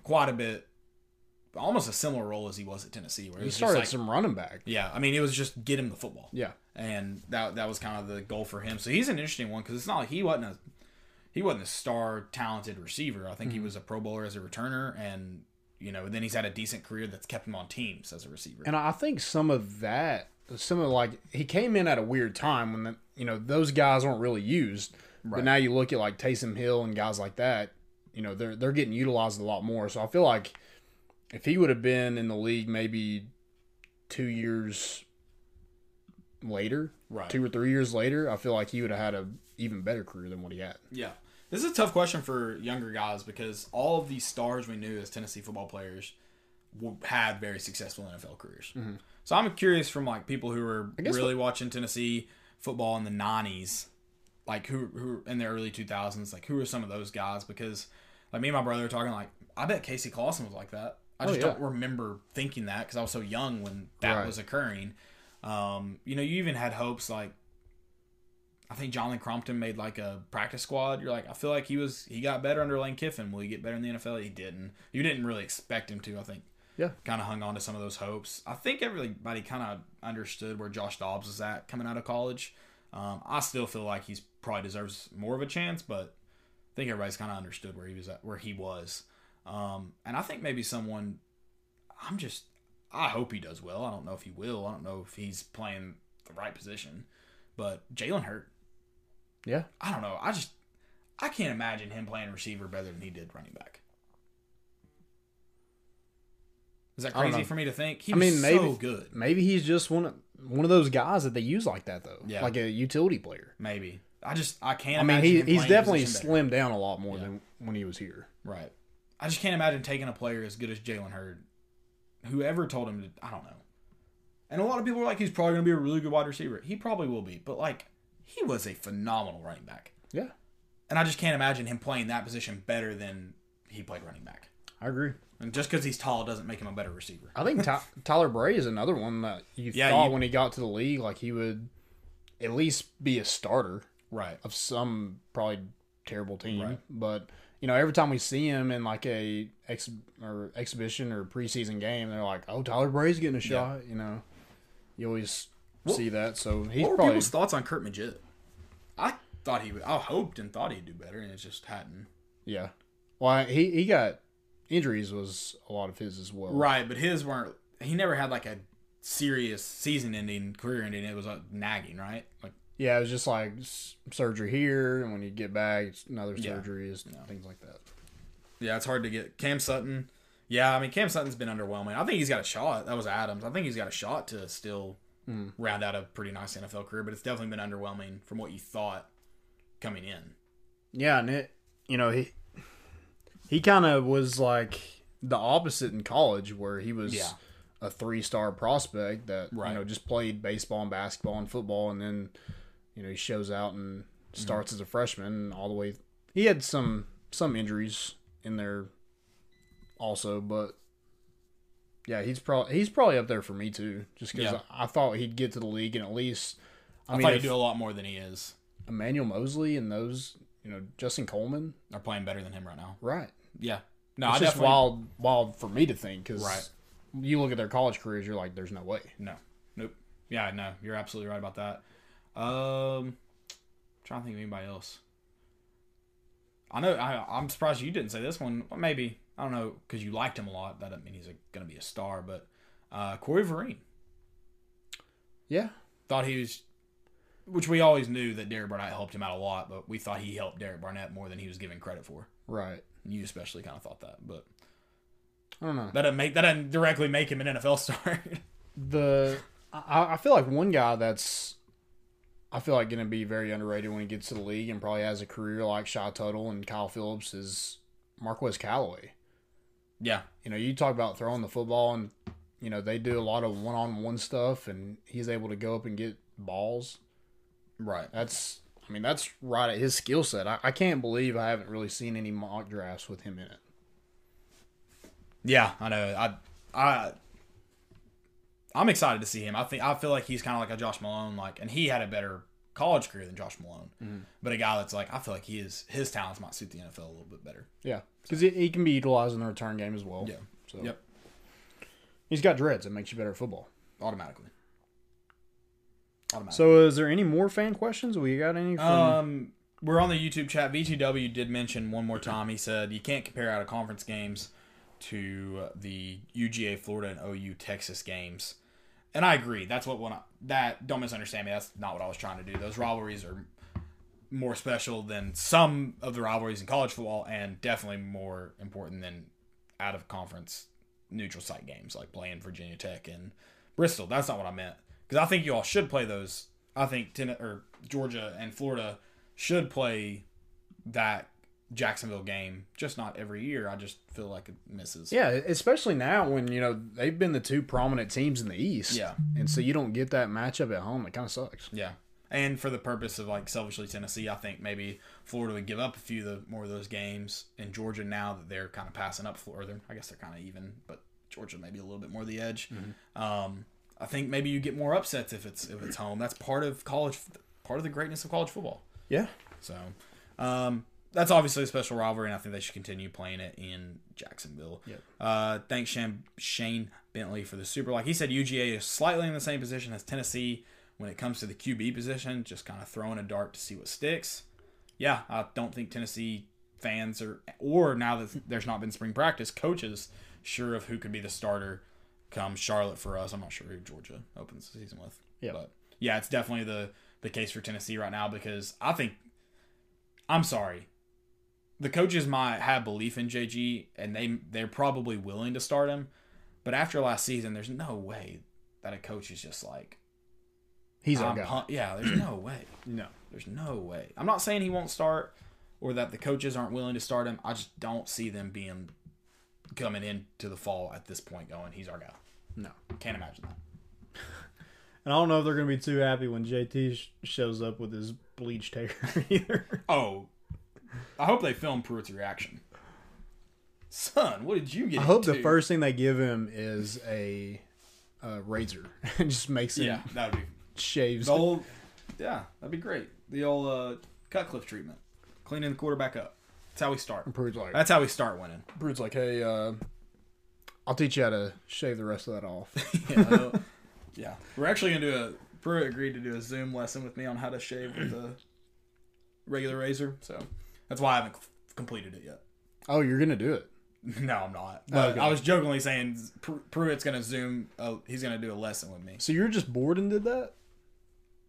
quite a bit, almost a similar role as he was at Tennessee, where He started like, some running back. yeah, I mean, it was just get him the football, Yeah. and that that was kind of the goal for him. So he's an interesting one because it's not like he wasn't a he wasn't a star talented receiver. I think he mm-hmm. was a Pro Bowler as a returner, and you know, then he's had a decent career that's kept him on teams as a receiver. And I think some of that, some of like he came in at a weird time when the, you know those guys weren't really used. But now you look at like Taysom Hill and guys like that, you know they're they're getting utilized a lot more. So I feel like if he would have been in the league maybe two years later, Right. two or three years later, I feel like he would have had a even better career than what he had. Yeah. This is a tough question for younger guys because all of these stars we knew as Tennessee football players had very successful NFL careers. Mm-hmm. So I'm curious from like people who were really watching Tennessee football in the 90s, like who who in the early 2000s, like who are some of those guys? Because like me and my brother were talking like I bet Casey Clausen was like that. I Oh, just yeah. don't remember thinking that because I was so young when that Right. was occurring. Um, you know, you even had hopes like I think Jonathan Crompton made like a practice squad. You're like, I feel like he was he got better under Lane Kiffin. Will he get better in the NFL? He didn't. You didn't really expect him to. I think. Yeah. Kind of hung on to some of those hopes. I think everybody kind of understood where Josh Dobbs was at coming out of college. Um, I still feel like he's probably deserves more of a chance, but I think everybody's kind of understood where he was at, where he was. Um, and I think maybe someone. I'm just. I hope he does well. I don't know if he will. I don't know if he's playing the right position, but Jalen Hurd. Yeah, I don't know. I just I can't imagine him playing receiver better than he did running back. Is that crazy for me to think? He I mean, maybe- so good. maybe he's just one of one of those guys that they use like that though, Yeah. like a utility player. Maybe I just I can't. I mean, he, he's definitely better. slimmed down a lot more Yeah. than when he was here. Right. I just can't imagine taking a player as good as Jalen Hurd. Whoever told him to, I don't know. And a lot of people are like, he's probably going to be a really good wide receiver. He probably will be, but like, he was a phenomenal running back. Yeah, And I just can't imagine him playing that position better than he played running back. I agree. And just because he's tall doesn't make him a better receiver. I think Ty- Tyler Bray is another one that you Yeah, thought you- when he got to the league, like he would at least be a starter Right. of some probably terrible team. Right. But you know, every time we see him in like a ex or exhibition or preseason game, they're like, "Oh, Tyler Bray's getting a shot." You know, you always see that. So he's what were probably people's thoughts on Curt Maggitt? I thought he would, I hoped and thought he'd do better, and it just hadn't. yeah. Well, he he got injuries was a lot of his as well. Right, but his weren't. He never had like a serious season-ending, career-ending. It was uh, nagging, right? Like, Yeah, it was just like surgery here, and when you get back, it's another Yeah. surgery, is things like that. yeah, it's hard to get Cam Sutton. Yeah, I mean Cam Sutton's been underwhelming. I think he's got a shot. That was Adams. I think he's got a shot to still hmm. round out a pretty nice NFL career, but it's definitely been underwhelming from what you thought coming in. Yeah, and it, you know, he he kind of was like the opposite in college, where he was Yeah. a three star prospect that Right. you know just played baseball and basketball and football, and then you know he shows out and mm-hmm. starts as a freshman all the way. He had some some injuries in there also, but yeah, he's probably he's probably up there for me too, just because Yeah. I thought he'd get to the league and at least. I, I mean, thought he'd do a lot more than he is. Emmanuel Moseley and those, you know, Justin Coleman, Are playing better than him right now. right? Yeah. No, It's I just definitely wild, wild for me to think because Right. you look at their college careers, you're like, there's no way. no, nope. Yeah, no, you're absolutely right about that. Um, trying to think of anybody else. I know. I, I'm surprised you didn't say this one. Well, maybe I don't know because you liked him a lot. That doesn't mean he's going to be a star. But uh, Corey Vereen Yeah, thought he was, which we always knew that Derek Barnett helped him out a lot, but we thought he helped Derek Barnett more than he was given credit for. right. You especially kind of thought that, but I don't know. that doesn't make that doesn't directly make him an NFL star. The I, I feel like one guy that's I feel like going to be very underrated when he gets to the league and probably has a career like Shy Tuttle and Kyle Phillips is Marquez Callaway. yeah, You know, you talk about throwing the football and you know they do a lot of one-on-one stuff and he's able to go up and get balls. right. That's I mean that's right at his skill set. I, I can't believe I haven't really seen any mock drafts with him in it. Yeah, I know. I I I'm excited to see him. I think I feel like he's kind of like a Josh Malone, like, and he had a better college career than Josh Malone. But a guy that's like, I feel like he is his talents might suit the NFL a little bit better. Yeah, because he, he can be utilized in the return game as well. Yeah. So Yep. he's got dreads. It makes you better at football. Automatically. Automatically. So, is there any more fan questions? We got any from? Um, we're on the YouTube chat. VTW did mention one more time. He said you can't compare out of conference games to the UGA Florida and OU Texas games, and I agree. That's what one that don't misunderstand me. That's not what I was trying to do. Those rivalries are more special than some of the rivalries in college football, and definitely more important than out of conference neutral site games like playing Virginia Tech and Bristol. That's not what I meant because I think you all should play those. I think ten, or Georgia and Florida should play that Jacksonville game, just not every year. I just feel like it misses. yeah, especially now when you know they've been the two prominent teams in the East. Yeah. and so you don't get that matchup at home. It kind of sucks. Yeah. And for the purpose of like selfishly Tennessee, I think maybe Florida would give up a few of the more of those games. And Georgia now that they're kind of passing up Florida, I guess they're kind of even, but Georgia maybe a little bit more the edge. Um, I think maybe you get more upsets if it's if it's home. That's part of college, part of the greatness of college football. Yeah, So um, that's obviously a special rivalry, and I think they should continue playing it in Jacksonville. Yep. Uh, thanks, Shane, Shane Bentley, for the super. Like he said, UGA is slightly in the same position as Tennessee when it comes to the QB position, just kind of throwing a dart to see what sticks. Yeah, I don't think Tennessee fans are, or now that there's not been spring practice, coaches sure of who could be the starter come Charlotte for us. I'm not sure who Georgia opens the season with. Yeah. But yeah, it's definitely the the case for Tennessee right now because I think I'm sorry. The coaches might have belief in JG and they they're probably willing to start him, but after last season, there's no way that a coach is just like he's guy. pump- yeah, there's no way. No, There's no way. I'm not saying he won't start or that the coaches aren't willing to start him. I just don't see them being coming into the fall at this point going, he's our guy. no. Can't imagine that. And I don't know if they're going to be too happy when JT sh- shows up with his bleached hair either. Oh, I hope they film Pruitt's reaction. Son, what did you get? I hope the first thing they give him is a, uh razor and just makes him Yeah, that would be shaves. the old. Yeah, that'd be great. The old uh, Cutcliffe treatment, cleaning the quarterback up. That's how we start. Pruitt's like, That's how we start winning. Pruitt's like, hey, uh, I'll teach you how to shave the rest of that off. yeah, yeah. We're actually gonna do a. Pruitt agreed to do a Zoom lesson with me on how to shave with a regular razor, so that's why I haven't completed it yet. oh, you're gonna do it. No, I'm not. But Okay. I was jokingly saying Pr- Pruitt's gonna Zoom. Uh, he's gonna do a lesson with me. So you're just bored and did that?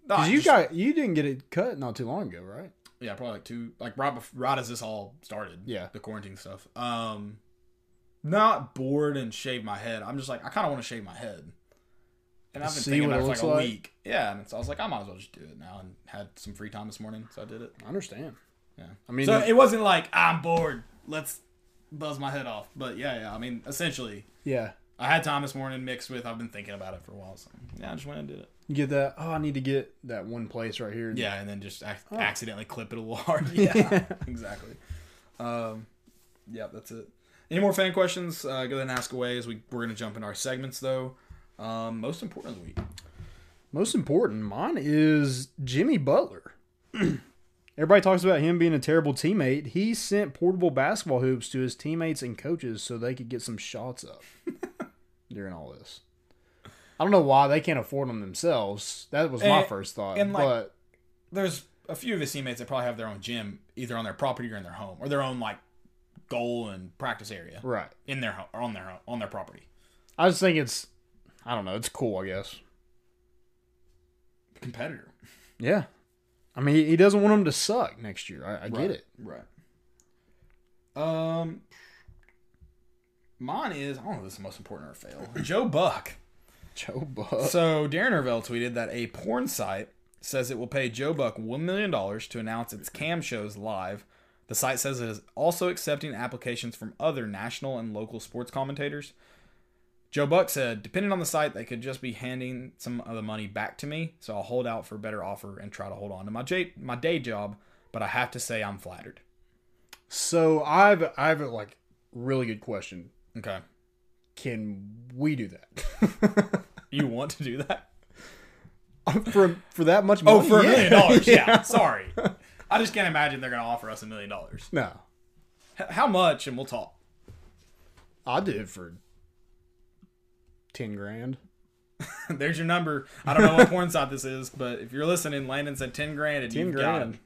Because I you just- got you didn't get it cut not too long ago, right? yeah, probably like two, like right, bef- right as this all started. Yeah. the quarantine stuff. Um, not bored and shave my head. I'm just like I kind of want to shave my head. And I've been thinking about it for looks like a like? week. Yeah, and so I was like, I might as well just do it now, and had some free time this morning, so I did it. I understand. Yeah. I mean, so it wasn't like I'm bored. Let's buzz my head off. But yeah, yeah. I mean, essentially, yeah. I had time this morning mixed with I've been thinking about it for a while. So yeah, I just went and did it. You get that? Oh, I need to get that one place right here. Yeah, and then just ac- Oh. accidentally clip it a little hard. Yeah, exactly. Um, yeah, that's it. Any more fan questions? Uh, go ahead and ask away. As we we're gonna jump in our segments though. Um, most important of the week. Most important, mine is Jimmy Butler. Everybody talks about him being a terrible teammate. He sent portable basketball hoops to his teammates and coaches so they could get some shots up during all this. I don't know why they can't afford them themselves. That was my first thought. and, like, but There's a few of his teammates that probably have their own gym, either on their property or in their home, or their own like goal and practice area right, in their home or on their home, on their property. I just think it's, I don't know, it's cool. I guess. Competitor. Yeah, I mean, he, doesn't want them to suck next year. I, I Right. get it. Right. Um, mine is I don't know if this is the most important or fail. Joe Buck. Joe Buck. So Darren Rovell tweeted that a porn site says it will pay Joe Buck one million dollars to announce its cam shows live. The site says it is also accepting applications from other national and local sports commentators. Joe Buck said, depending on the site, they could just be handing some of the money back to me, so I'll hold out for a better offer and try to hold on to my j- my day job. But I have to say, I'm flattered. So I've I've a, like really good question. Okay, Can we do that you want to do that? Uh, for for that much oh, money? Oh, for a Yeah. million dollars? Yeah, sorry. I just can't imagine they're going to offer us a million dollars. No, H- How much? And we'll talk. I did it for ten grand. There's your number. I don't know what porn site this is, but if you're listening, Landon said ten grand and 10 you've got him.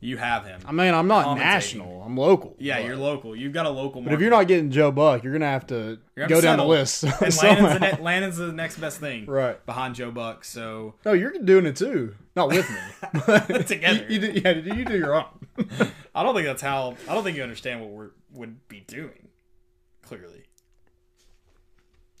You have him. I mean, I'm not national. I'm local. yeah, but- you're local. You've got a local. But if you're not getting Joe Buck, you're gonna have to gonna go down the list. and Landon's the, ne- Landon's the next best thing, right. Behind Joe Buck, so No, you're doing it too. Not with me. Together. You, you do, yeah, you do your own. I don't think that's how. I don't think you understand what we would be doing. Clearly,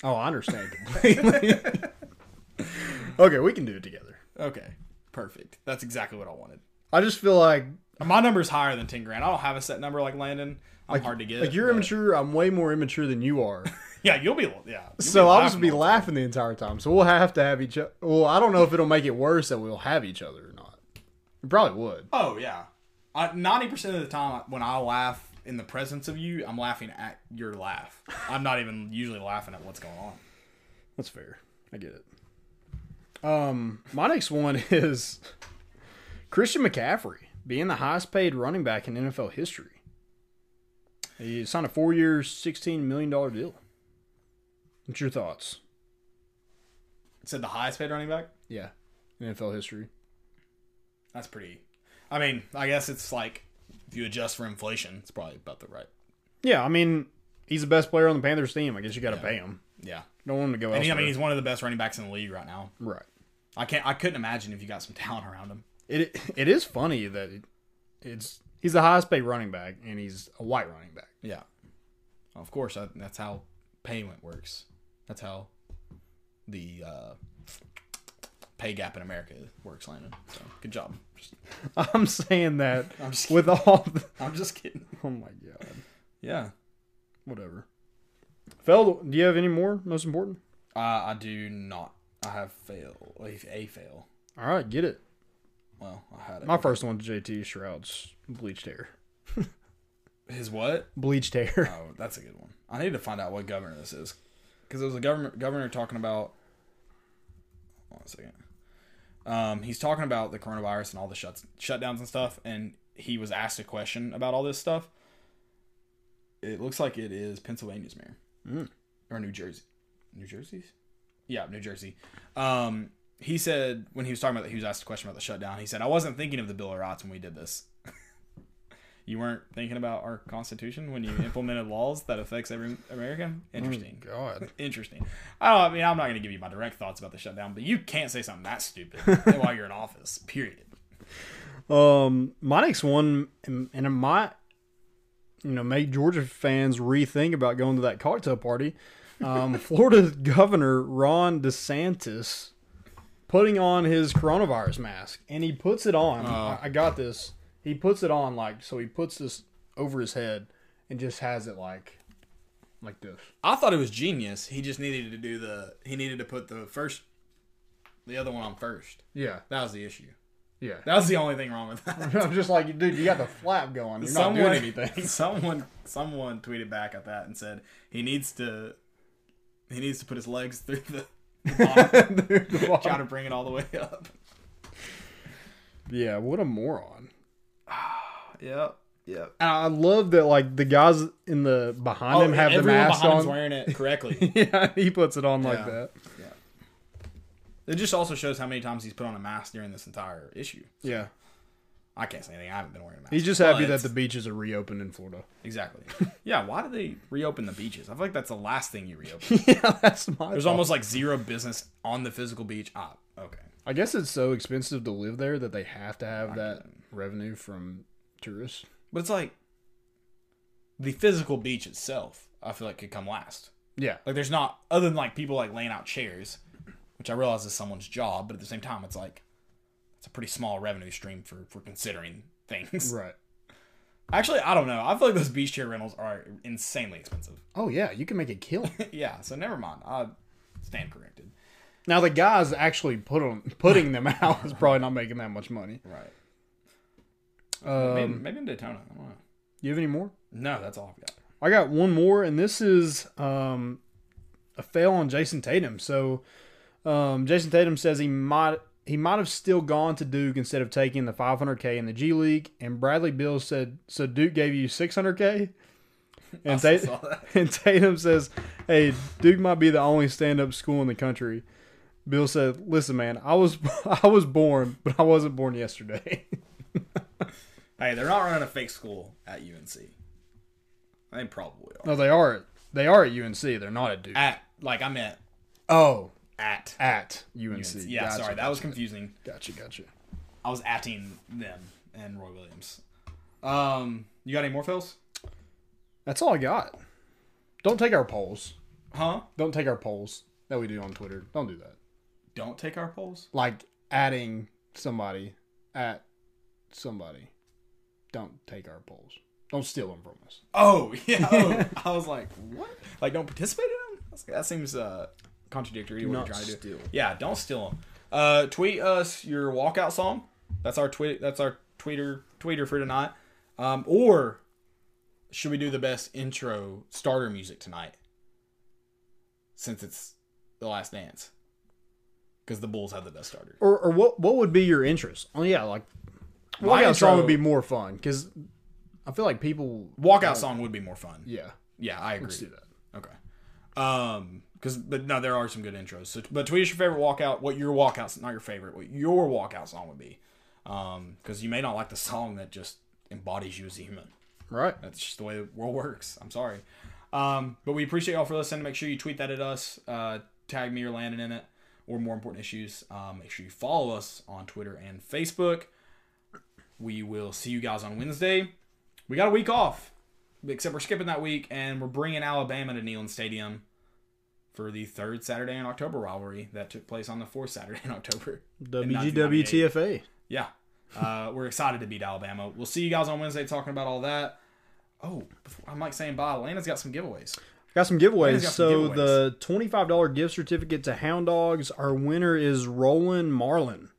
Oh, I understand completely. okay, we can do it together. okay, perfect. That's exactly what I wanted. I just feel like My number's higher than ten grand. I don't have a set number like Landon. I'm hard to get. like you're but- immature. I'm way more immature than you are. Yeah, you'll be. Yeah. you'll so be I'll just be laughing the entire time. So we'll have to have each other. Well, I don't know if it'll make it worse that we'll have each other or not. It probably would. Oh yeah, ninety percent of the time when I laugh in the presence of you, I'm laughing at your laugh. I'm not even usually laughing at what's going on. That's fair. I get it. Um, my next one is Christian McCaffrey being the highest paid running back in NFL history. He signed a four year, $16 million deal. What's your thoughts? It said the highest paid running back. Yeah, in NFL history. That's pretty. I mean, I guess it's like if you adjust for inflation, it's probably about the right. Yeah, I mean, he's the best player on the Panthers team. I guess you got to pay him. Yeah, Don't want him to go and he, I mean he's one of the best running backs in the league right now. right. I can't. I couldn't imagine if you got some talent around him. It it is funny that it, it's he's the highest paid running back and he's a white running back. Yeah, of course. That, that's how payment works. That's how the uh, pay gap in America works, Landon. So good job. Just- I'm saying that I'm just with all the, I'm just kidding. oh my god, Yeah. whatever. Fel, do you have any more? Most important. Uh, I do not. I have fail. A, a fail. All right, get it. Well, I had it. My first one to JT Shrout's bleached hair. His what? Bleached hair. Oh, that's a good one. I need to find out what governor this is, because it was a government governor talking about. Hold on a second. Um, he's talking about the coronavirus and all the shuts shutdowns and stuff, and he was asked a question about all this stuff. It looks like it is Pennsylvania's mayor Mm. or New Jersey, New Jersey's, yeah, New Jersey. Um, he said when he was talking about that, he was asked a question about the shutdown. He said, "I wasn't thinking of the Bill of Rights when we did this." You weren't thinking about our Constitution when you implemented laws that affects every American. Interesting. Oh, God. Interesting. I don't. I mean, I'm not going to give you my direct thoughts about the shutdown, but you can't say something that stupid while you're in office. Period. Um, my next one, and it might, you know, make Georgia fans rethink about going to that cocktail party. Um, Florida Governor Ron DeSantis putting on his coronavirus mask, and he puts it on. I, I got this. He puts it on like so. He puts this over his head and just has it like, like this. I thought it was genius. He just needed to do the. He needed to put the first, the other one on first. Yeah, That was the issue. yeah. That was the only thing wrong with that. I'm just like, dude, you got the flap going. You're not someone, doing anything. someone, someone tweeted back at that and said he needs to, he needs to put his legs through the The bottom. Try to bring it all the way up. yeah, what a moron. Yep. Yep. And I love that like the guys in the behind him have the Oh, everyone mask behind him's on. wearing it correctly. yeah, he puts it on like that. Yeah. that. it just also shows how many times he's put on a mask during this entire issue. Yeah. I can't say anything. I haven't been wearing a mask. He's just happy But- that the beaches are reopened in Florida. exactly. yeah. Why did they reopen the beaches? I feel like that's the last thing you reopen. yeah, that's my There's thought. almost like zero business on the physical beach. Ah, okay. I guess it's so expensive to live there that they have to have I that can- revenue from tourists. But it's like the physical beach itself. I feel like could come last. Yeah. Like there's not other than like people like laying out chairs, which I realize is someone's job, but at the same time it's like it's a pretty small revenue stream for for considering things. Right. Actually, I don't know. I feel like those beach chair rentals are insanely expensive. Oh yeah, you can make a killing. yeah, so never mind. I stand corrected. Now the guys actually put on putting them out is probably not making that much money. Right. Um, maybe, maybe in Daytona. I don't know. you have any more? No, that's all I've got. I got one more, and this is um, a fail on Jayson Tatum. So um, Jayson Tatum says he might he might have still gone to Duke instead of taking the 500k in the G League. And Bradley Beal said, "So Duke gave you 600k." And, still Tat- and Tatum says, "Hey, Duke might be the only stand-up school in the country." Beal said, "Listen, man, I was I was born, but I wasn't born yesterday." Hey, they're not running a fake school at UNC. They probably are. no, they are they are at UNC. They're not at Duke. At like I meant Oh, at at UNC. UNC. Yeah, Gotcha, sorry, that was confusing. Gotcha, gotcha. I was atting them and Roy Williams. Um, you got any more fills? That's all I got. Don't take our polls. Huh? Don't take our polls that we do on Twitter. Don't do that. Don't take our polls. Like adding somebody at somebody. Don't take our polls. Don't steal them from us. Oh yeah. Oh, I was like, what? Like, don't participate in them? That's- That seems uh contradictory to what not you're trying to do. steal. Yeah, don't steal them. Uh, tweet us your walkout song. That's our tweet. That's our tweeter tweeter for tonight. Um, or should we do the best intro starter music tonight? Since it's the last dance, because the Bulls have the best starter. Or, or what what would be your interest? Oh yeah, like walkout song would be more fun because I feel like people. Walkout song would be more fun. Yeah, Yeah, I agree. let's do that. Okay. Um, because but no, there are some good intros. So, but tweet us your favorite walkout. What your walkout, not your favorite, what your walkout song would be. Um, because you may not like the song that just embodies you as a human. Right. That's just the way the world works. I'm sorry. Um, but we appreciate y'all for listening. Make sure you tweet that at us. Uh, tag me or Landon in it, or more important issues. Um, make sure you follow us on Twitter and Facebook. We will see you guys on Wednesday. We got a week off, except we're skipping that week, and we're bringing Alabama to Neyland Stadium for the third Saturday in October rivalry that took place on the fourth Saturday in October. in 1998. WGWTFA. Yeah. Uh, we're excited to beat Alabama. We'll see you guys on Wednesday talking about all that. Oh, before, I'm like saying bye. Landon's got some giveaways. Got some giveaways. Got some so giveaways. the twenty-five dollar gift certificate to Hound Dogs. Our winner is Roland Marlin.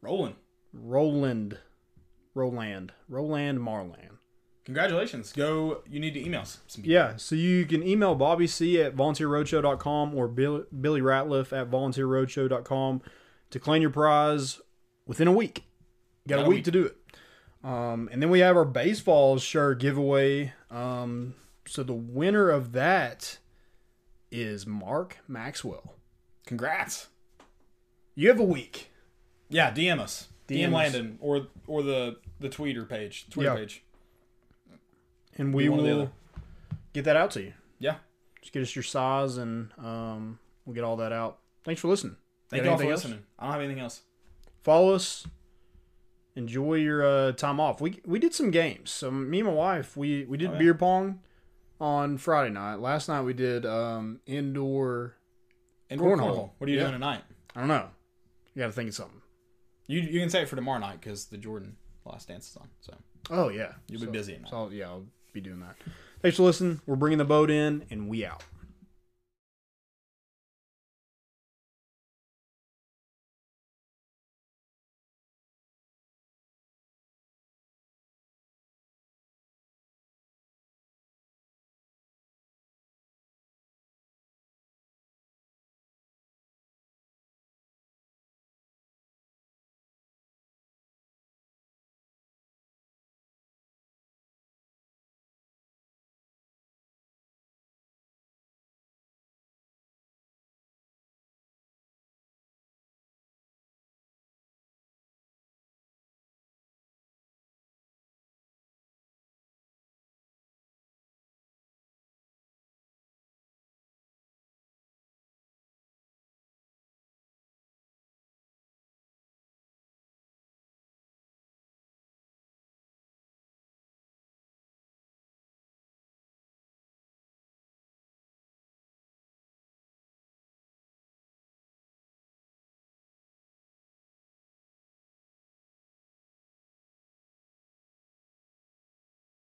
Roland. Roland, Roland, Roland Marlan. Congratulations. Go. You need to email some people. Yeah, so you can email Bobby C at volunteerroadshow.com or Bill, Billy Ratliff at volunteerroadshow.com to claim your prize within a week. You got, a week, to do it. Um, and then we have our baseball shirt giveaway. Um, so the winner of that is Mark Maxwell. Congrats. You have a week. Yeah, DM us. DM, DM. Landon or or the the Twitter page. Twitter Yeah. page. and we one or the will get that out to you. Yeah. Just get us your size, and um, we'll get all that out. Thanks for listening. Thank Got y'all for else? listening. I don't have anything else. Follow us. Enjoy your uh, time off. We we did some games. So me and my wife, we we did Oh, yeah. beer pong on Friday night. Last night we did um, indoor. Indoor Cornhole. cornhole. What are you Yeah. doing tonight? I don't know. You got to think of something. You you can say it for tomorrow night because the Jordan Last Dance is on. So Oh yeah, you'll be So- busy at night. So yeah, I'll be doing that. Thanks for listening. We're bringing the boat in, and we out.